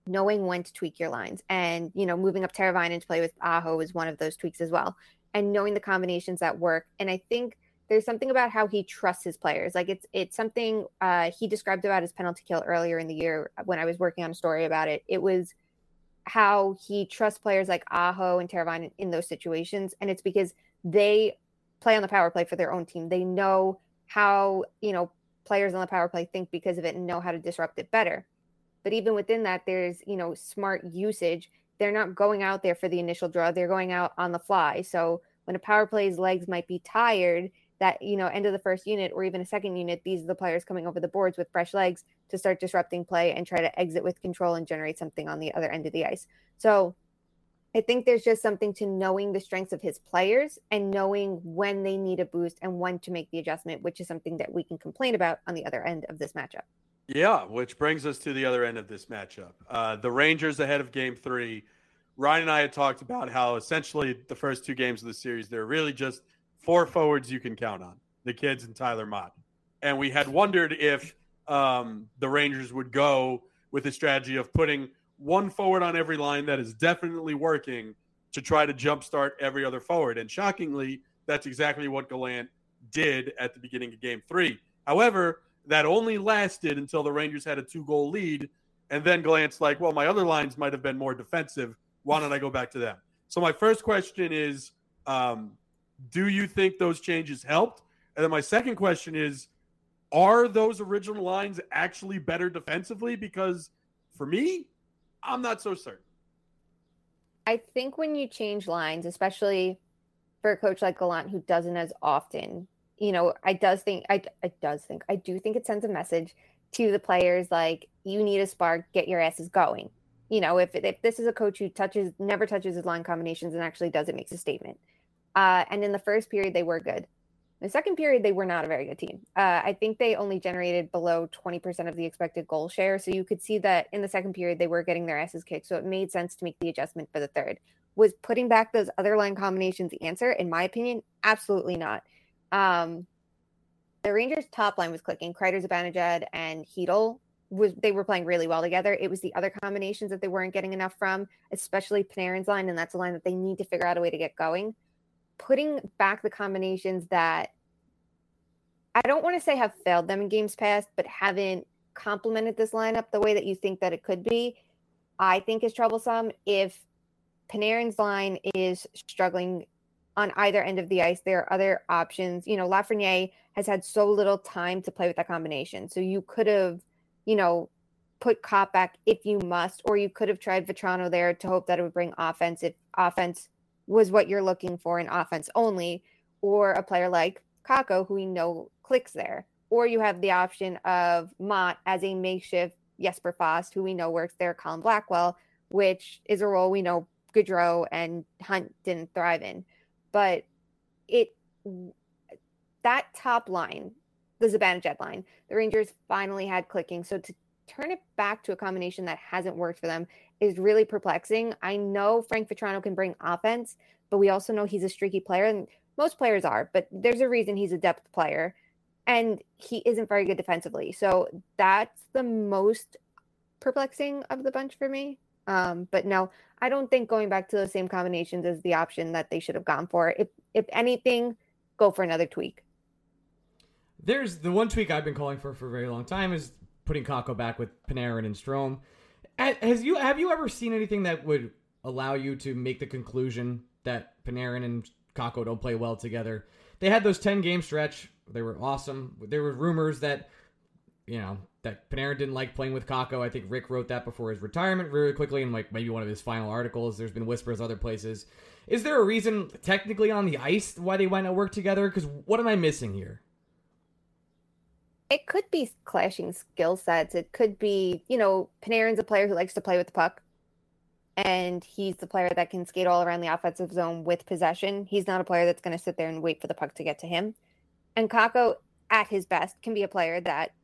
knowing when to tweak your lines and you know moving up Teravainen to play with Aho is one of those tweaks as well and knowing the combinations that work. And I think there's something about how he trusts his players. Like it's it's something uh, he described about his penalty kill earlier in the year when I was working on a story about it. It was how he trusts players like Aho and Teravainen in those situations and it's because they play on the power play for their own team they know how you know players on the power play think because of it and know how to disrupt it better but even within that, there's, you know, smart usage. They're not going out there for the initial draw, they're going out on the fly. So when a power play's legs might be tired, that, you know, end of the first unit or even a second unit, these are the players coming over the boards with fresh legs to start disrupting play and try to exit with control and generate something on the other end of the ice. So I think there's just something to knowing the strengths of his players and knowing when they need a boost and when to make the adjustment, which is something that we can complain about on the other end of this matchup. Yeah, which brings us to the other end of this matchup. Uh, the Rangers ahead of game three. Ryan and I had talked about how essentially the first two games of the series, they're really just four forwards you can count on the kids and Tyler Motte. And we had wondered if um, the Rangers would go with the strategy of putting one forward on every line that is definitely working to try to jumpstart every other forward. And shockingly, that's exactly what Gallant did at the beginning of game three. However, that only lasted until the Rangers had a two goal lead. And then Gallant's like, well, my other lines might have been more defensive. Why don't I go back to them? So my first question is, um, do you think those changes helped? And then my second question is, are those original lines actually better defensively? Because for me, I'm not so certain. I think when you change lines, especially for a coach like Gallant who doesn't as often, you know, I does think I I does think I do think it sends a message to the players like you need a spark, get your asses going. You know, if if this is a coach who touches never touches his line combinations and actually does it makes a statement. Uh, and in the first period they were good. The second period they were not a very good team. Uh, I think they only generated below 20% of the expected goal share, so you could see that in the second period they were getting their asses kicked, so it made sense to make the adjustment for the third. Was putting back those other line combinations the answer? In my opinion, absolutely not. Um, the Rangers' top line was clicking. Kreider, Zibanejad, and Chytil was they were playing really well together. It was the other combinations that they weren't getting enough from, especially Panarin's line, and that's a line that they need to figure out a way to get going. Putting back the combinations that I don't want to say have failed them in games past, but haven't complemented this lineup the way that you think that it could be, I think is troublesome. If Panarin's line is struggling on either end of the ice. There are other options. You know, Lafreniere has had so little time to play with that combination. So you could have, you know, put Copp back if you must, or you could have tried Vatrano there to hope that it would bring offense if offense was what you're looking for in offense only, or a player like Kakko, who we know clicks there. Or you have the option of Motte as a makeshift Jesper Fast, who we know works there, Colin Blackwell, which is a role we know Gaudreau and Hunt didn't thrive in but it that top line, the Zibanejad line, the Rangers finally had clicking. So to turn it back to a combination that hasn't worked for them is really perplexing. I know Frank Vatrano can bring offense, but we also know he's a streaky player, and most players are. But there's a reason he's a depth player, and he isn't very good defensively. So that's the most perplexing of the bunch for me. Um, but no, I don't think going back to those same combinations is the option that they should have gone for. If if anything, go for another tweak. There's the one tweak I've been calling for for a very long time is putting Kakko back with Panarin and Strome. Has you have you ever seen anything that would allow you to make the conclusion that Panarin and Kakko don't play well together? They had those ten game stretch. They were awesome. There were rumors that you know that Panarin didn't like playing with Kakko. I think Rick wrote that before his retirement really quickly in like maybe one of his final articles. There's been whispers other places. Is there a reason technically on the ice why they might not work together? Because what am I missing here? It could be clashing skill sets. It could be, you know, Panarin's a player who likes to play with the puck. And he's the player that can skate all around the offensive zone with possession. He's not a player that's going to sit there and wait for the puck to get to him. And Kakko, at his best, can be a player that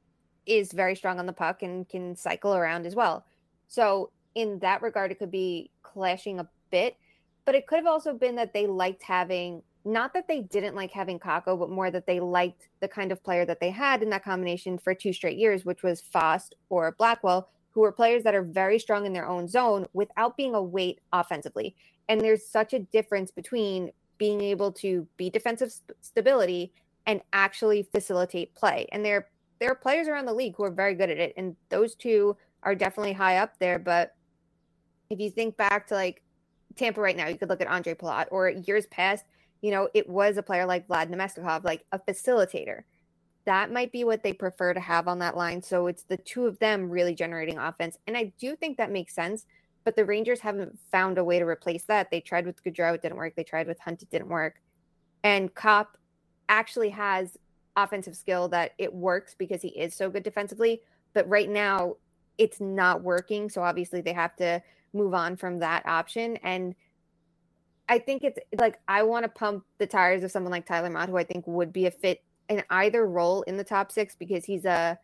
is very strong on the puck and can cycle around as well. So in that regard, it could be clashing a bit, but it could have also been that they liked having not that they didn't like having Kakko, but more that they liked the kind of player that they had in that combination for two straight years, which was Fast or Blackwell, who are players that are very strong in their own zone without being a weight offensively. And there's such a difference between being able to be defensive st- stability and actually facilitate play. And there there are players around the league who are very good at it, and those two are definitely high up there. But if you think back to like Tampa right now, you could look at Ondrej Palat, or years past, you know, it was a player like Vlad Namestnikov, like a facilitator. That might be what they prefer to have on that line. So it's the two of them really generating offense. And I do think that makes sense, but the Rangers haven't found a way to replace that. They tried with Gaudreau, it didn't work. They tried with Hunt, it didn't work. And Copp actually has offensive skill that it works because he is so good defensively. But right now, it's not working. So obviously, they have to move on from that option. And I think it's like I want to pump the tires of someone like Tyler Motte, who I think would be a fit in either role in the top six because he's a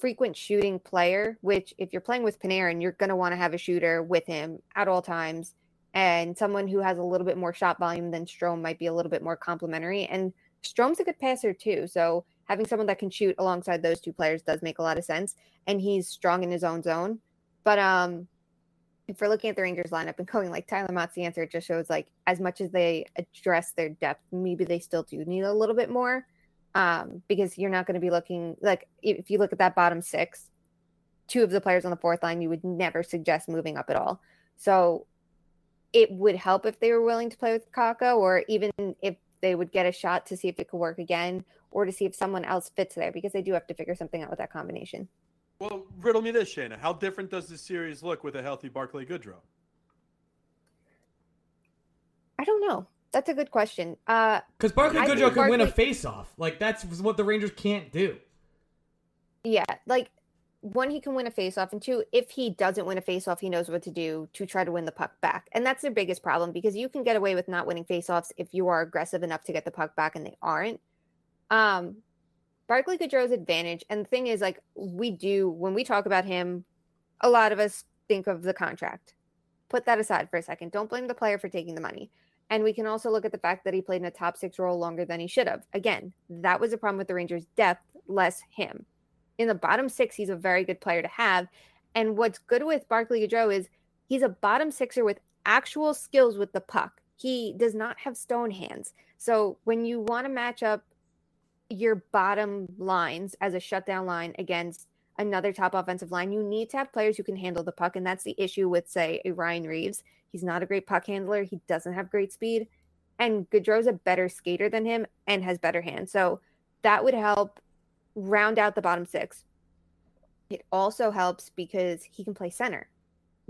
frequent shooting player. Which, if you're playing with Panarin, you're going to want to have a shooter with him at all times. And someone who has a little bit more shot volume than Strome might be a little bit more complementary. And Strome's a good passer too. So having someone that can shoot alongside those two players does make a lot of sense. And he's strong in his own zone. But um if we're looking at the Rangers lineup and going like Tyler Motte's the answer, it just shows like as much as they address their depth, maybe they still do need a little bit more. Um, because you're not going to be looking like if you look at that bottom six, two of the players on the fourth line, you would never suggest moving up at all. So it would help if they were willing to play with Kakko, or even if they would get a shot to see if it could work again, or to see if someone else fits there, because they do have to figure something out with that combination. Well, riddle me this, Shayna. How different does this series look with a healthy Barclay Goodrow? I don't know. That's a good question. Uh, because Barclay Goodrow can Barclay... win a face-off. Like that's what the Rangers can't do. Yeah, like one, he can win a face-off, and two, if he doesn't win a face-off, he knows what to do to try to win the puck back. And that's their biggest problem because you can get away with not winning face-offs if you are aggressive enough to get the puck back, and they aren't. Um, Barclay Goodrow's advantage, and the thing is, like we do when we talk about him, a lot of us think of the contract. Put that aside for a second. Don't blame the player for taking the money. And we can also look at the fact that he played in a top six role longer than he should have. Again, that was a problem with the Rangers' depth, less him. In the bottom six, he's a very good player to have. And what's good with Barclay Goodrow is he's a bottom sixer with actual skills with the puck. He does not have stone hands. So when you want to match up your bottom lines as a shutdown line against another top offensive line, you need to have players who can handle the puck. And that's the issue with, say, a Ryan Reaves. He's not a great puck handler. He doesn't have great speed. And Goodrow's a better skater than him and has better hands. So that would help round out the bottom six. It also helps because he can play center.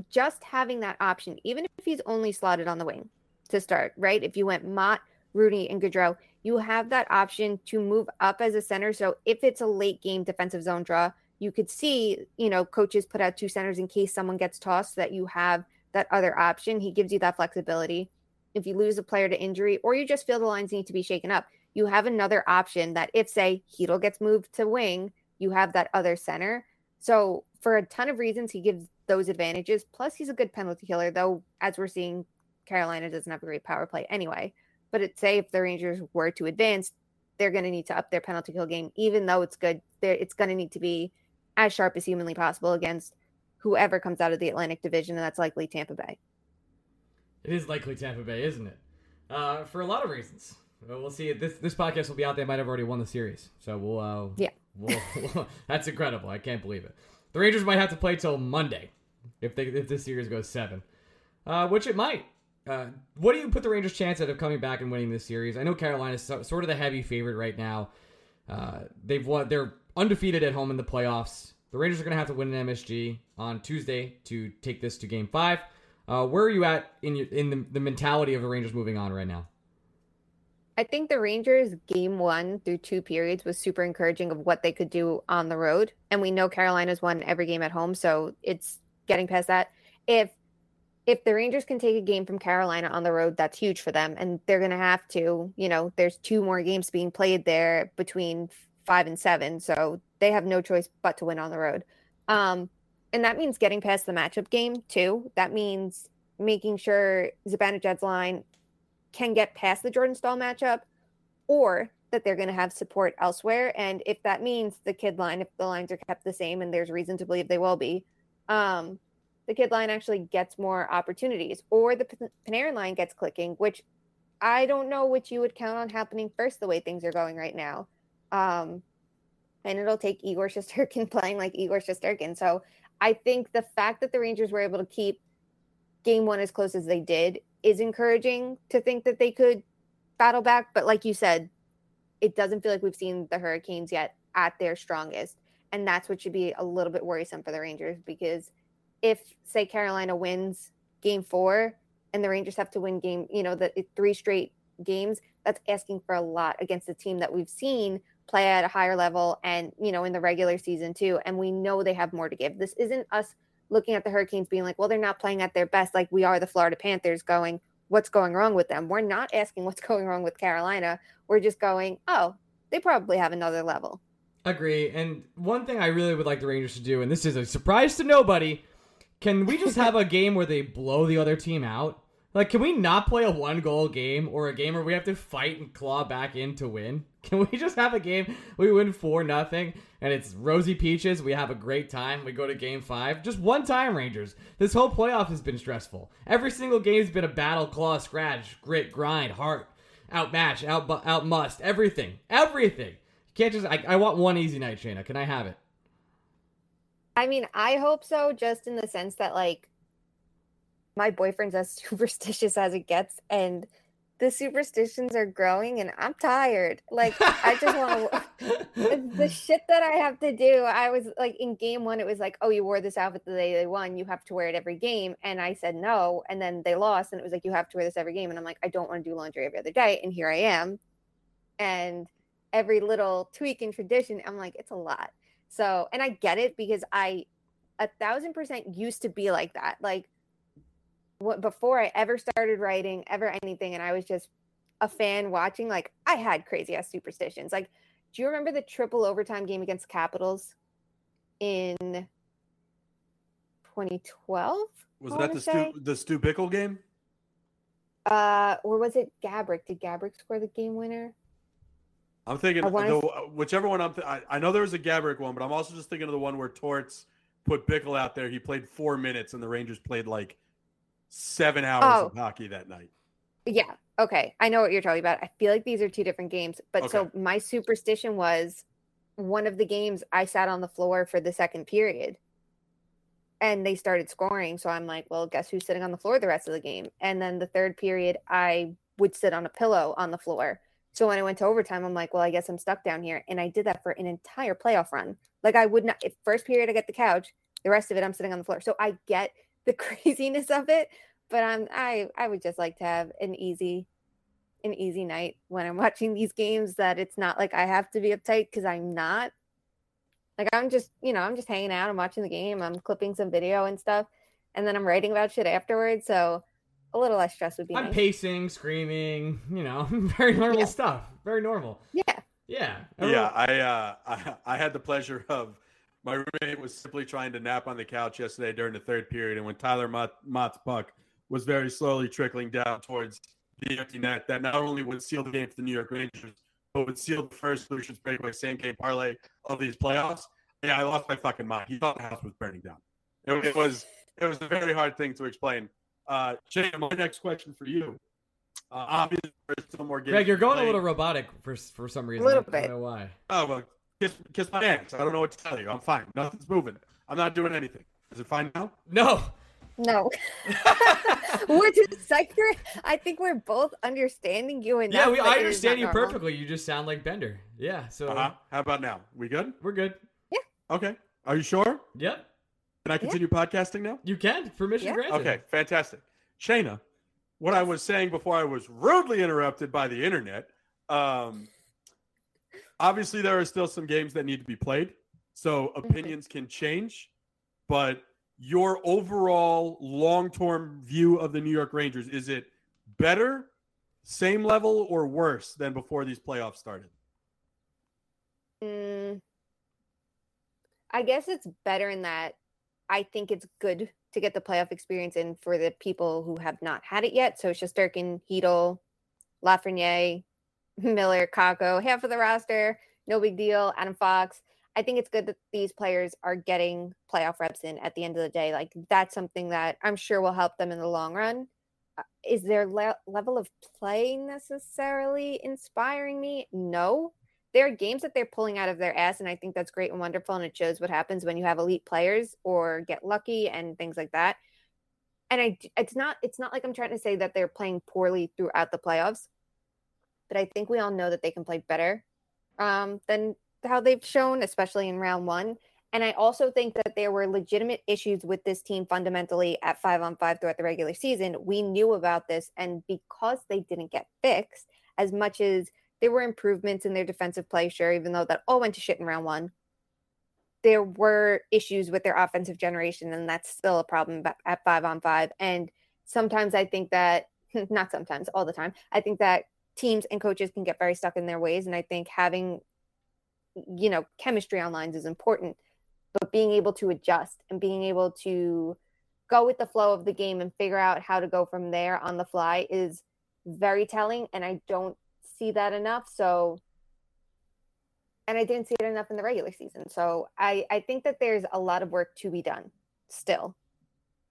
Just having that option, even if he's only slotted on the wing to start, right? If you went Motte, Rooney, and Goodrow, you have that option to move up as a center. So if it's a late game defensive zone draw, you could see, you know, coaches put out two centers in case someone gets tossed so that you have that other option. He gives you that flexibility. If you lose a player to injury or you just feel the lines need to be shaken up, you have another option that if, say, Chytil gets moved to wing, you have that other center. So for a ton of reasons, he gives those advantages. Plus, he's a good penalty killer, though, as we're seeing, Carolina doesn't have a great power play anyway. But it say if the Rangers were to advance, they're going to need to up their penalty kill game, even though it's good. It's going to need to be as sharp as humanly possible against whoever comes out of the Atlantic Division, and that's likely Tampa Bay. It is likely Tampa Bay, isn't it? Uh, for a lot of reasons. Well, we'll see. This this podcast will be out. They might have already won the series, so we'll. Uh, yeah. We'll, we'll, <laughs> that's incredible. I can't believe it. The Rangers might have to play till Monday if they if this series goes seven, uh, which it might. Uh, what do you put the Rangers' chance at of coming back and winning this series? I know Carolina's so, sort of the heavy favorite right now. Uh, they've won. They're undefeated at home in the playoffs. The Rangers are going to have to win an MSG on Tuesday to take this to Game Five. Uh, where are you at in your, in the, the mentality of the Rangers moving on right now? I think the Rangers game one through two periods was super encouraging of what they could do on the road. And we know Carolina's won every game at home, so it's getting past that. If if the Rangers can take a game from Carolina on the road, that's huge for them. And they're going to have to, you know, there's two more games being played there between five and seven. So they have no choice but to win on the road. Um, and that means getting past the matchup game, too. That means making sure Zibanejad's line can get past the Jordan Staal matchup or that they're going to have support elsewhere. And if that means the kid line, if the lines are kept the same and there's reason to believe they will be, um, the kid line actually gets more opportunities, or the Panarin line gets clicking, which I don't know which you would count on happening first the way things are going right now. Um, and it'll take Igor <laughs> Shesterkin playing like Igor Shesterkin. So I think the fact that the Rangers were able to keep game one as close as they did is encouraging to think that they could battle back. But like you said, it doesn't feel like we've seen the Hurricanes yet at their strongest. And that's what should be a little bit worrisome for the Rangers because if, say, Carolina wins game four and the Rangers have to win game, you know, the three straight games, that's asking for a lot against a team that we've seen play at a higher level and, you know, in the regular season too. And we know they have more to give. This isn't us looking at the Hurricanes being like, well, they're not playing at their best like we are the Florida Panthers going, what's going wrong with them? We're not asking what's <laughs> going wrong with Carolina. We're just going, oh, they probably have another level. Agree. And one thing I really would like the Rangers to do, and this is a surprise to nobody, can we just have a <laughs> game where they blow the other team out? Like, can we not play a one goal game or a game where we have to fight and claw back in to win? <laughs> Can we just have a game we win four nothing and it's rosy peaches? We have a great time. We go to game five. Just one time, Rangers. This whole playoff has been stressful. Every single game's been a battle, claw, scratch, grit, grind, heart, outmatch, out out must, everything, everything. You can't just. I, I want one easy night, Shayna. Can I have it? I mean, I hope so, just in the sense that like my boyfriend's as <laughs> superstitious as it gets, and the superstitions are growing, and I'm tired. Like, I just want <laughs> to the shit that I have to do. I was like in game one, it was like, oh, you wore this outfit the day they won, you have to wear it every game, and I said no, and then they lost, and it was like you have to wear this every game, and I'm like, I don't want to do laundry every other day, and here I am, and every little tweak in tradition, I'm like, it's a lot. So, and I get it because I a thousand percent used to be like that. Like what before I ever started writing, ever anything, and I was just a fan watching, like I had crazy ass superstitions. Like, do you remember the triple overtime game against Capitals in 2012? Was that the Stu, the Stu Bickel game? Uh, or was it Gaborik? Did Gaborik score the game winner? I'm thinking the, uh, whichever one I'm. Th- I, I, know there was a Gaborik one, but I'm also just thinking of the one where Torts put Bickel out there. He played four minutes, and the Rangers played like seven hours oh. of hockey that night. Yeah. Okay. I know what you're talking about. I feel like these are two different games. But okay. so my superstition was one of the games I sat on the floor for the second period and they started scoring. So I'm like, well, guess who's sitting on the floor the rest of the game? And then the third period, I would sit on a pillow on the floor. So when I went to overtime, I'm like, well, I guess I'm stuck down here. And I did that for an entire playoff run. Like I would not, first period I get the couch, the rest of it I'm sitting on the floor. So I get the <laughs> craziness of it, but I'm I I would just like to have an easy an easy night when I'm <laughs> watching these games that it's not like I have to be uptight because I'm not. Like I'm just, you know, I'm just hanging out, I'm watching the game, I'm clipping some video and stuff, and then I'm writing about shit afterwards. So a little less stress would be. I'm nice. pacing, screaming, you know, <laughs> very normal yeah. stuff. Very normal. Yeah. Yeah. Yeah. I, uh, <laughs> I I had the pleasure of my roommate was simply trying to nap on the couch yesterday during the third period, and when Tyler Motte, Motte's puck was very slowly trickling down towards the empty net, that not only would seal the game for the New York Rangers, but would seal the first Lucian's breakaway same game parlay of these playoffs. Yeah, I lost my fucking mind. He thought the house was burning down. It, it was it was a very hard thing to explain. Uh, Shane, my next question for you. Uh, obviously, there's still more games. Greg, you're going a little robotic for for some reason. A little bit. I don't know why. Oh well, kiss kiss my ass. I don't know what to tell you. I'm fine. Nothing's moving. I'm not doing anything. Is it fine now? No. No. <laughs> we're just like I think we're both understanding you and yeah, we, I understand you normal. perfectly. You just sound like Bender. Yeah. So uh-huh. how about now? We good? We're good. Yeah. Okay. Are you sure? Yep. Can I continue yeah. podcasting now? You can. Permission yeah. granted. Okay, fantastic. Shayna, what I was saying before I was rudely interrupted by the internet. Um, obviously, there are still some games that need to be played, so mm-hmm. opinions can change. But your overall long-term view of the New York Rangers is it better, same level, or worse than before these playoffs started? Mm, I guess it's better in that I think it's good to get the playoff experience in for the people who have not had it yet. So Shesterkin, Chytil, Lafreniere, <laughs> Miller, Kakko, half of the roster, no big deal. Adam Fox. I think it's good that these players are getting playoff reps in at the end of the day. Like that's something that I'm sure will help them in the long run. Uh, is their le- level of play necessarily inspiring me? No. There are games that they're pulling out of their ass, and I think that's great and wonderful. And it shows what happens when you have elite players or get lucky and things like that. And I, it's not, it's not like I'm trying to say that they're playing poorly throughout the playoffs, but I think we all know that they can play better um, than how they've shown, especially in round one. And I also think that there were legitimate issues with this team fundamentally at five on five throughout the regular season. We knew about this. And because they didn't get fixed, as much as there were improvements in their defensive play, sure, even though that all went to shit in round one, there were issues with their offensive generation. And that's still a problem at five on five. And sometimes I think that, <laughs> not sometimes, all the time, I think that teams and coaches can get very stuck in their ways. And I think having you know, chemistry on lines is important, but being able to adjust and being able to go with the flow of the game and figure out how to go from there on the fly is very telling. And I don't see that enough. So, and I didn't see it enough in the regular season. So I, I think that there's a lot of work to be done still.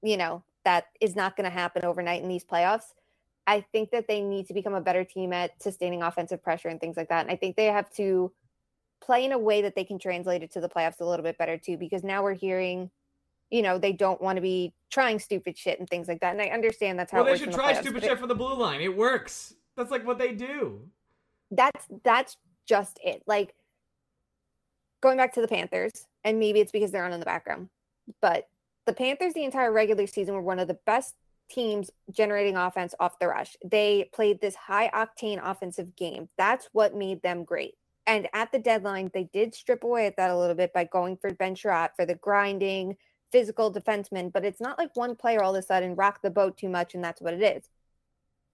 You know, that is not going to happen overnight in these playoffs. I think that they need to become a better team at sustaining offensive pressure and things like that. And I think they have to play in a way that they can translate it to the playoffs a little bit better too because now we're hearing you know they don't want to be trying stupid shit and things like that and i understand that's how well, they should the try playoffs, stupid shit it, from the blue line it works that's like what they do that's that's just it like going back to the panthers and maybe it's because they're on in the background but the panthers the entire regular season were one of the best teams generating offense off the rush they played this high octane offensive game that's what made them great and at the deadline, they did strip away at that a little bit by going for Ben Chiarot for the grinding, physical defenseman. But it's not like one player all of a sudden rocked the boat too much and that's what it is.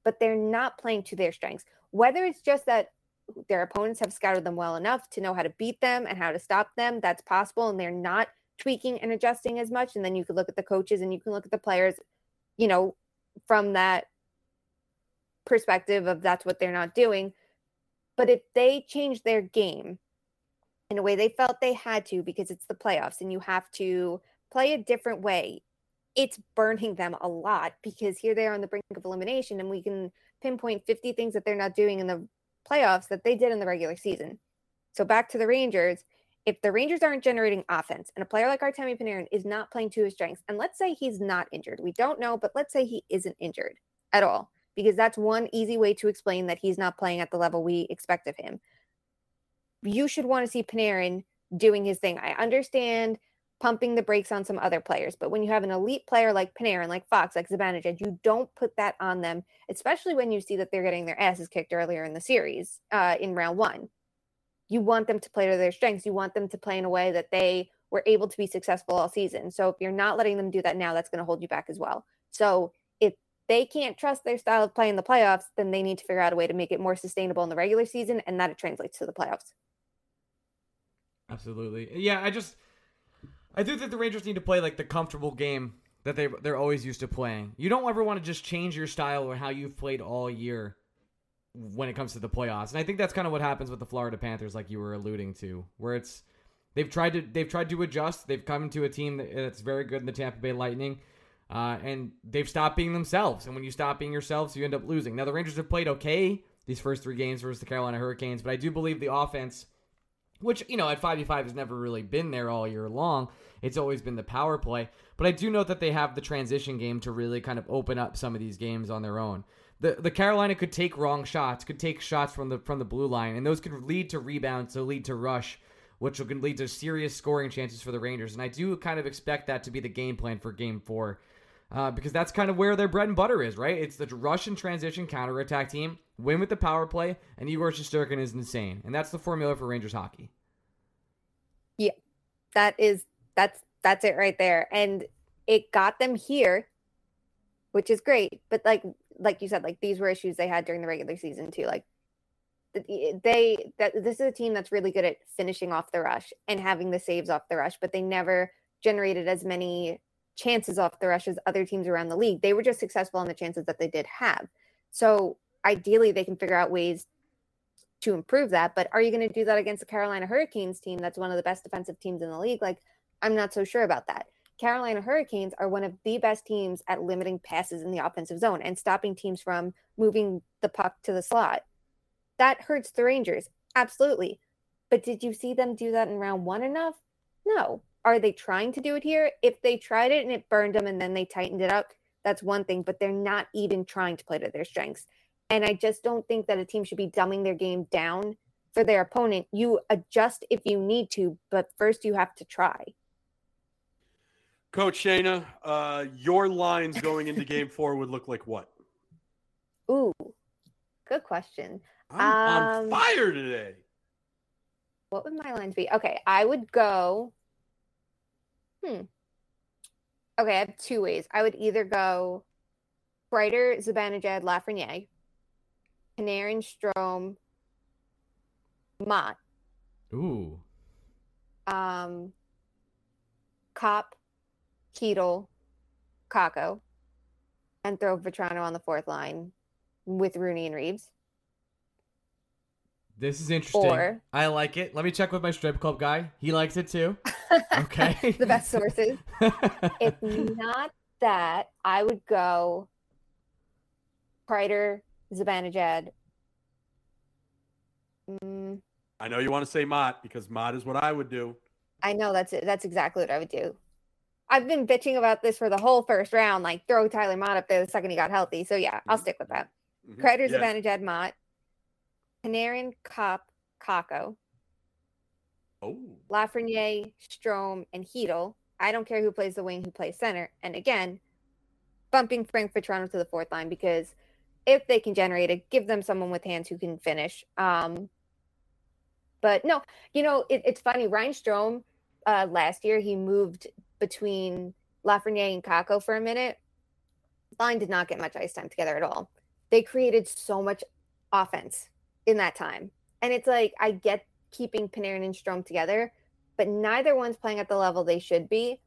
But they're not playing to their strengths. Whether it's just that their opponents have scouted them well enough to know how to beat them and how to stop them, that's possible. And they're not tweaking and adjusting as much. And then you can look at the coaches and you can look at the players, you know, from that perspective of that's what they're not doing but if they change their game in a way they felt they had to because it's the playoffs and you have to play a different way, it's burning them a lot because here they are on the brink of elimination and we can pinpoint 50 things that they're not doing in the playoffs that they did in the regular season. So back to the Rangers, if the Rangers aren't generating offense and a player like Artemi Panarin is not playing to his strengths, and let's say he's not injured, we don't know, but let's say he isn't injured at all because that's one easy way to explain that he's not playing at the level we expect of him. You should want to see Panarin doing his thing. I understand pumping the brakes on some other players, but when you have an elite player like Panarin, like Fox, like Zibanejad, you don't put that on them, especially when you see that they're getting their asses kicked earlier in the series uh, in round one. You want them to play to their strengths. You want them to play in a way that they were able to be successful all season. So if you're not letting them do that now, that's going to hold you back as well. So if they can't trust their style of play in the playoffs, then they need to figure out a way to make it more sustainable in the regular season and that it translates to the playoffs. Absolutely. Yeah, I just I do think the Rangers need to play like the comfortable game that they they're always used to playing. You don't ever want to just change your style or how you've played all year when it comes to the playoffs. And I think that's kind of what happens with the Florida Panthers like you were alluding to, where it's they've tried to they've tried to adjust. They've come to a team that's very good in the Tampa Bay Lightning uh, and they've stopped being themselves. And when you stop being yourselves, you end up losing. Now, the Rangers have played okay these first three games versus the Carolina Hurricanes, but I do believe the offense, which, you know, at 5v5 has never really been there all year long, it's always been the power play. But I do note that they have the transition game to really kind of open up some of these games on their own. The, the Carolina could take wrong shots, could take shots from the from the blue line, and those could lead to rebounds, so lead to rush, which can lead to serious scoring chances for the Rangers. And I do kind of expect that to be the game plan for Game Four uh, because that's kind of where their bread and butter is, right? It's the Russian transition counterattack team, win with the power play, and Igor Shesterkin is insane, and that's the formula for Rangers hockey. Yeah, that is that's that's it right there, and it got them here, which is great. But like like you said, like these were issues they had during the regular season too. Like they that this is a team that's really good at finishing off the rush and having the saves off the rush, but they never generated as many chances off the rush as other teams around the league. They were just successful on the chances that they did have. So ideally, they can figure out ways to improve that. But are you going to do that against the Carolina Hurricanes team that's one of the best defensive teams in the league? Like, I'm not so sure about that. Carolina Hurricanes are one of the best teams at limiting passes in the offensive zone and stopping teams from moving the puck to the slot. That hurts the Rangers, absolutely. But did you see them do that in round one enough? No. Are they trying to do it here? If they tried it and it burned them and then they tightened it up, that's one thing, but they're not even trying to play to their strengths. And I just don't think that a team should be dumbing their game down for their opponent. You adjust if you need to, but first you have to try. Coach Shayna, uh, your lines going into game <laughs> four would look like what? Ooh, good question. I'm on Um, fire today. What would my lines be? Okay, I would go. Hmm. Okay, I have two ways. I would either go Kreider, Zibanejad, Lafreniere, Panarin, Strome, Motte, Ooh. um, Copp, Chytil, Kakko, and throw Vatrano on the fourth line with Rooney and Reaves. This is interesting. Or- I like it. Let me check with my strip club guy. He likes it too. <laughs> Okay. <laughs> the best sources. <laughs> if not that, I would go Kreider, Zibanejad. Mm, I know you want to say Motte because Motte is what I would do. I know that's it. That's exactly what I would do. I've been bitching about this for the whole first round. Like throw Tyler Motte up there the second he got healthy. So yeah, I'll stick with that. Mhm. Kreider, Yes. Zibanejad, Motte, Panarin, Copp, Kakko, Oh, Lafreniere, Strome, and Chytil. I don't care who plays the wing, who plays center. And again, bumping Frank Vatrano to the fourth line because if they can generate it, give them someone with hands who can finish. Um, but no, you know, it, it's funny. Ryan Strome uh, last year, he moved between Lafreniere and Kakko for a minute. Line did not get much ice time together at all. They created so much offense in that time. And it's like, I get keeping Panarin and Strome together, but neither one's playing at the level they should be,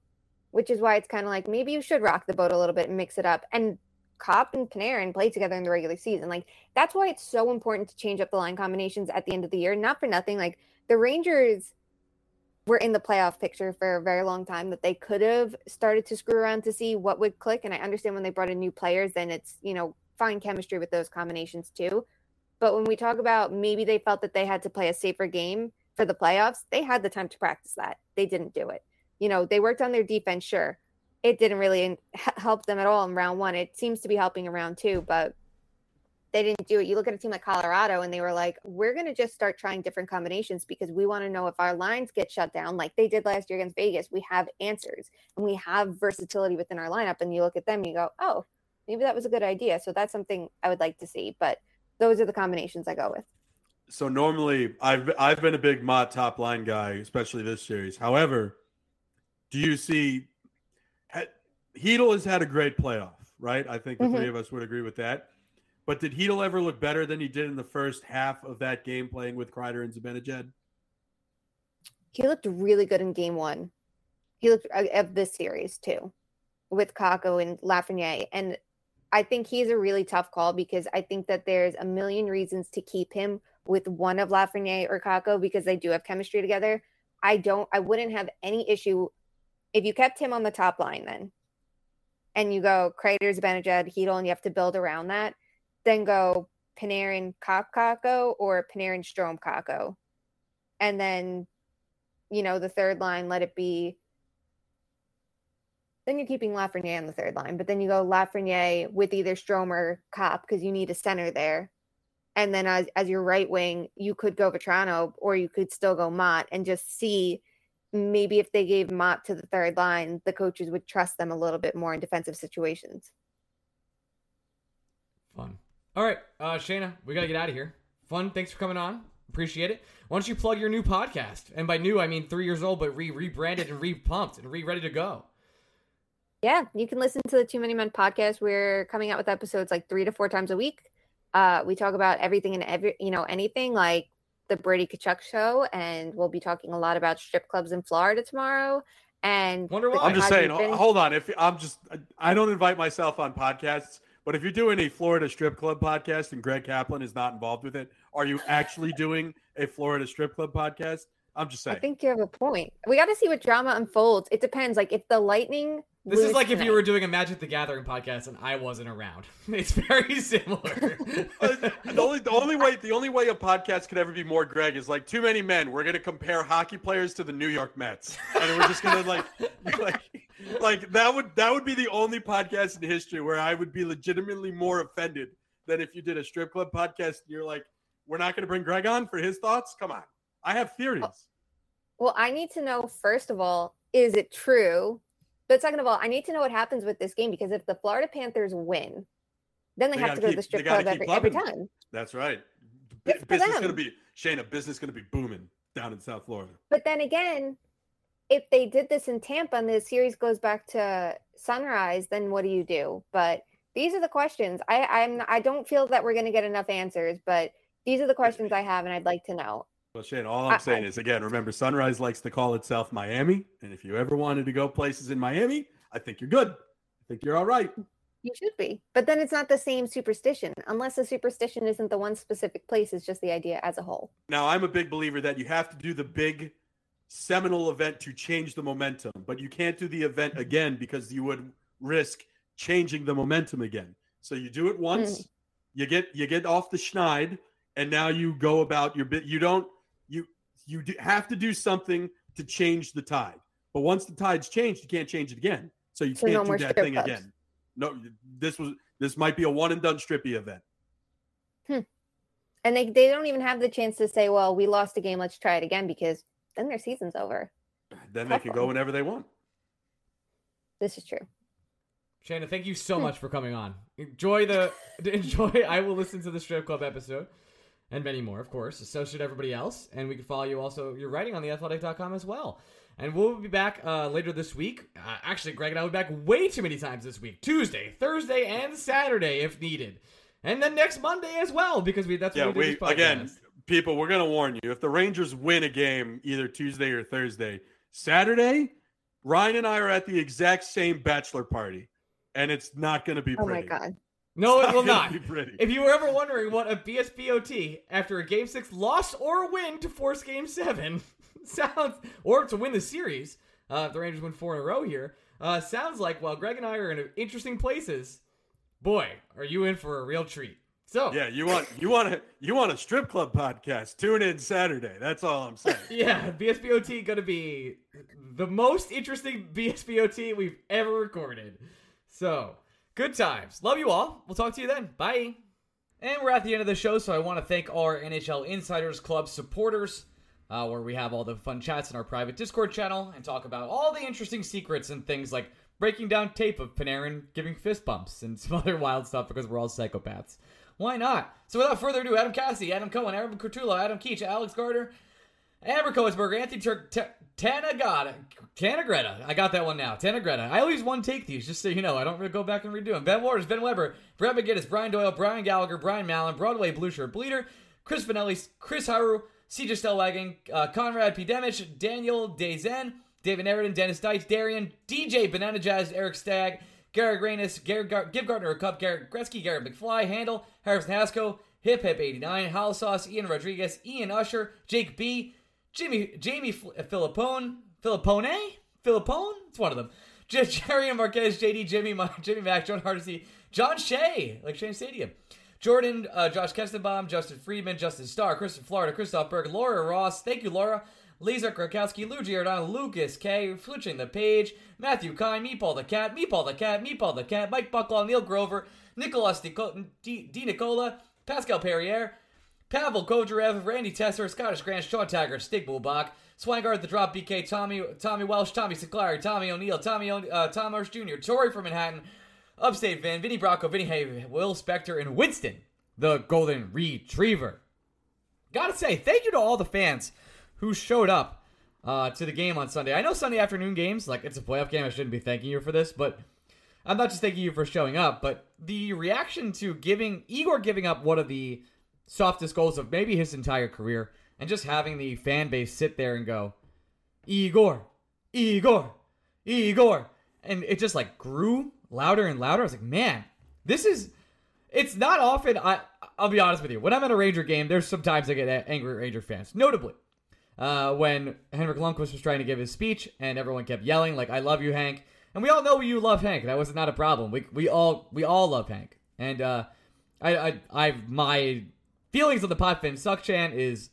which is why it's kind of like maybe you should rock the boat a little bit and mix it up. And Copp and Panarin play together in the regular season. Like that's why it's so important to change up the line combinations at the end of the year. Not for nothing. Like the Rangers were in the playoff picture for a very long time that they could have started to screw around to see what would click. And I understand when they brought in new players, then it's, you know, fine chemistry with those combinations too. But when we talk about maybe they felt that they had to play a safer game for the playoffs, they had the time to practice that. They didn't do it. You know, they worked on their defense, sure. It didn't really help them at all in round one. It seems to be helping in round two, but they didn't do it. You look at a team like Colorado and they were like, we're going to just start trying different combinations because we want to know if our lines get shut down like they did last year against Vegas. We have answers and we have versatility within our lineup. And you look at them and you go, oh, maybe that was a good idea. So that's something I would like to see. But those are the combinations I go with. so normally I've I've been a big Motte top line guy, especially this series. However, do you see Chytil has had a great playoff, right? I think the Mhm. three of us would agree with that. But did Chytil ever look better than he did in the first half of that game playing with Kreider and Zibanejad? He looked really good in game one. He looked uh, of this series too, with Kakko and Lafreniere. And I think he's a really tough call because I think that there's a million reasons to keep him with one of Lafreniere or Kakko because they do have chemistry together. I don't, I wouldn't have any issue if you kept him on the top line then and you go Kreider, Zibanejad, Chytil, and you have to build around that, then go Panarin, Copp Kakko or Panarin, Strome Kakko. And then you know, the third line, let it be. Then you're keeping Lafreniere on the third line, but then you go Lafreniere with either Strome or Copp because you need a center there. And then as, as your right wing, you could go Vatrano or you could still go Motte and just see maybe if they gave Motte to the third line, the coaches would trust them a little bit more in defensive situations. Fun. All right, uh, Shayna, we gotta get out of here. Fun. Thanks for coming on. Appreciate it. Why don't you plug your new podcast? And by new, I mean three years old, but re rebranded and re-pumped and re ready to go. Yeah, you can listen to the Too Many Men podcast. We're coming out with episodes like three to four times a week. Uh, we talk about everything and every, you know, anything like the Brady Tkachuk show, and we'll be talking a lot about strip clubs in Florida tomorrow. And Wonder why. I'm just saying. ho- Finn- Hold on. If I'm just, I don't invite myself on podcasts, But if you're doing a Florida strip club podcast and Greg Kaplan is not involved with it, are you actually doing a Florida strip club podcast? I'm just saying. I think you have a point. We got to see what drama unfolds. It depends. Like if the Lightning. This is like if you were doing a Magic the Gathering podcast and I wasn't around. <laughs> It's very similar. Uh, the only the only way the only way a podcast could ever be more Greg is like too many men. We're gonna compare hockey players to the New York Mets, and we're just gonna like <laughs> like like that would that would be the only podcast in history where I would be legitimately more offended than if you did a strip club podcast and you're like, we're not gonna bring Greg on for his thoughts. Come on, I have theories. Uh, well, I need to know first of all, is it true? But second of all, I need to know what happens with this game because if the Florida Panthers win, then they, They have to go to the strip club every, every time. That's right. For business them. gonna be Shayna. Business gonna be booming down in South Florida. But then again, if they did this in Tampa and the series goes back to Sunrise, then what do you do? But these are the questions. I I'm I don't feel that we're going to get enough answers, but these are the questions I have, and I'd like to know. Well, Shane, all I'm I- saying I- is again, remember, Sunrise likes to call itself Miami, and if you ever wanted to go places in Miami, I think you're good. I think you're all right. You should be, but then it's not the same superstition, unless the superstition isn't the one specific place; it's just the idea as a whole. Now, I'm a big believer that you have to do the big seminal event to change the momentum, but you can't do the event again because you would risk changing the momentum again. So you do it once, mm. you get you get off the schneid, and now you go about your bit. You don't you you do, have to do something to change the tide. But once the tide's changed, you can't change it again. So you So can't more do that thing clubs. again. No, this was this might be a one and done strippy event. Hmm. And they they don't even have the chance to say, "Well, we lost a game, let's try it again," because then their season's over. Then they can go whenever they want. This is true. Shayna, thank you so much for coming on. Enjoy the <laughs> enjoy. I will listen to the strip club episode and many more, of course. So should everybody else. And we can follow you also. You're writing on theathletic.com as well. And we'll be back uh, later this week. Uh, actually, Greg and I will be back way too many times this week. Tuesday, Thursday, and Saturday if needed. And then next Monday as well because we that's Yeah, what we do we this podcast. again, people, we're gonna warn you. If the Rangers win a game either Tuesday or Thursday, Saturday, Ryan and I are at the exact same bachelor party, and it's not gonna be pretty. Oh my god. No, it will not. If you were ever wondering what a BSBOT after a Game 6 loss or win to force Game 7 <laughs> sounds, or to win the series, uh, if the Rangers win four in a row here, uh, sounds like while Greg and I are in interesting places, boy, are you in for a real treat. So, Yeah, you want you want a you want a strip club podcast? Tune in Saturday. That's all I'm saying. <laughs> yeah, BSBOT going to be the most interesting BSBOT we've ever recorded. So, good times. Love you all. We'll talk to you then. Bye. And we're at the end of the show, so I want to thank our NHL Insiders Club supporters, uh, where we have all the fun chats in our private Discord channel and talk about all the interesting secrets and things like breaking down tape of Panarin giving fist bumps and <laughs> some other wild stuff because we're all psychopaths. Why not? So without further ado, Adam Cassidy, Adam Cohen, Aaron Curtulo, Adam Keach, Alex Gardner, Amber Koensberger, Anthony Turk, T- Tanagata, Tanagretta. I got that one now. Tanagretta. I always one take these, just so you know. I don't really go back and redo them. Ben Waters, Ben Weber, Brett McGinnis, Brian Doyle, Brian Gallagher, Brian Mallon, Broadway Blue Shirt Bleeder, Chris Vanelli, Chris Haru, CJ Stellwagen, uh, Conrad P. Demich, Daniel Dazen, David Everton, Dennis Deitch, Darian, DJ Banana Jazz, Eric Stagg, Garrett Granus, Garrett Gar- Give Gardner a cup, Garrett Gretzky, Garrett McFly, Handle, Harrison Hasco, Hip Hip 89, Hal Sauce, Ian Rodriguez, Ian Usher, Jake B, Jimmy Jamie F- Filippone, Filippone, Filippone, it's one of them. Jerry and Marquez, JD, Jimmy, Jimmy Mack, John Hardesty, John Shea, like Shane Stadium. Jordan, uh, Josh Kestenbaum, Justin Friedman, Justin Starr, Kristen Florida, Christoph Berg, Laura Ross, thank you, Laura. Lisa Krakowski, Lou Giordano, Lucas K, switching the page, Matthew Kine, Meatball the Cat, Meatball the Cat, Meatball the Cat, Mike Bucklaw, Neil Grover, Nicolas Di, Di, Di Nicola, Pascal Perrier, Pavel Kojarev, Randy Tesser, Scottish Grant, Sean Taggart, Stig Bulbach, Swangard, The Drop, BK, Tommy, Tommy Welsh, Tommy Sinclair, Tommy O'Neill, Tommy o, uh, Tom Marsh Jr., Tori from Manhattan, Upstate Van, Vinny Bracco, Vinny Hay, Will Spector, and Winston, the Golden Retriever. Gotta say, thank you to all the fans who showed up uh, to the game on Sunday. I know Sunday afternoon games, like it's a playoff game, I shouldn't be thanking you for this, but I'm not just thanking you for showing up, but the reaction to giving Igor giving up one of the softest goals of maybe his entire career, and just having the fan base sit there and go, Igor, Igor, Igor, and it just like grew louder and louder. I was like, man, this is it's not often. I I'll be honest with you. When I'm at a Ranger game, there's sometimes I get angry at Ranger fans. Notably, uh, when Henrik Lundqvist was trying to give his speech and everyone kept yelling like "I love you, Hank," and we all know you love Hank. That was not a problem. We we all we all love Hank, and uh, I I I my feelings on the Potvin suck chant is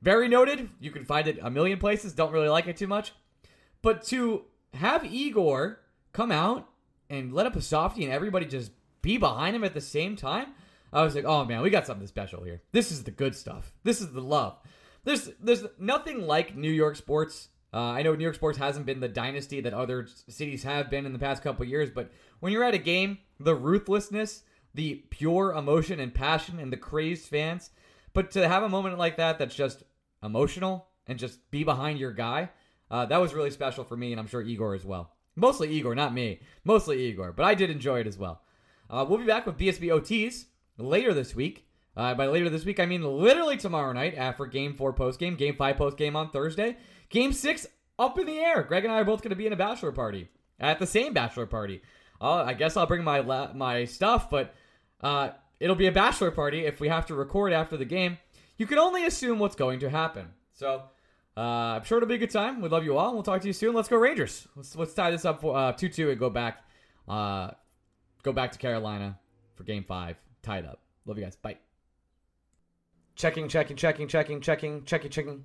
very noted. You can find it a million places. Don't really like it too much, but to have Igor come out and let up a softie and everybody just be behind him at the same time. I was like, oh man, we got something special here. This is the good stuff. This is the love. There's there's nothing like New York sports. Uh, I know New York sports hasn't been the dynasty that other cities have been in the past couple years, but when you're at a game, the ruthlessness, the pure emotion and passion, and the crazed fans, but to have a moment like that that's just emotional and just be behind your guy, uh, that was really special for me, and I'm sure Igor as well. Mostly Igor, not me. Mostly Igor, but I did enjoy it as well. Uh, we'll be back with BSB OTs later this week. Uh, by later this week, I mean literally tomorrow night after Game 4 post game, Game 5 post game on Thursday. Game 6 up in the air. Greg and I are both going to be in a bachelor party at the same bachelor party. Uh, I guess I'll bring my la- my stuff, but uh, it'll be a bachelor party if we have to record after the game. You can only assume what's going to happen. So uh, I'm sure it'll be a good time. We love you all. We'll talk to you soon. Let's go Rangers. Let's let's tie this up uh, two two and go back, uh, go back to Carolina for Game Five. Tied up. Love you guys. Bye. Checking, checking, checking, checking, checking, checking, checking.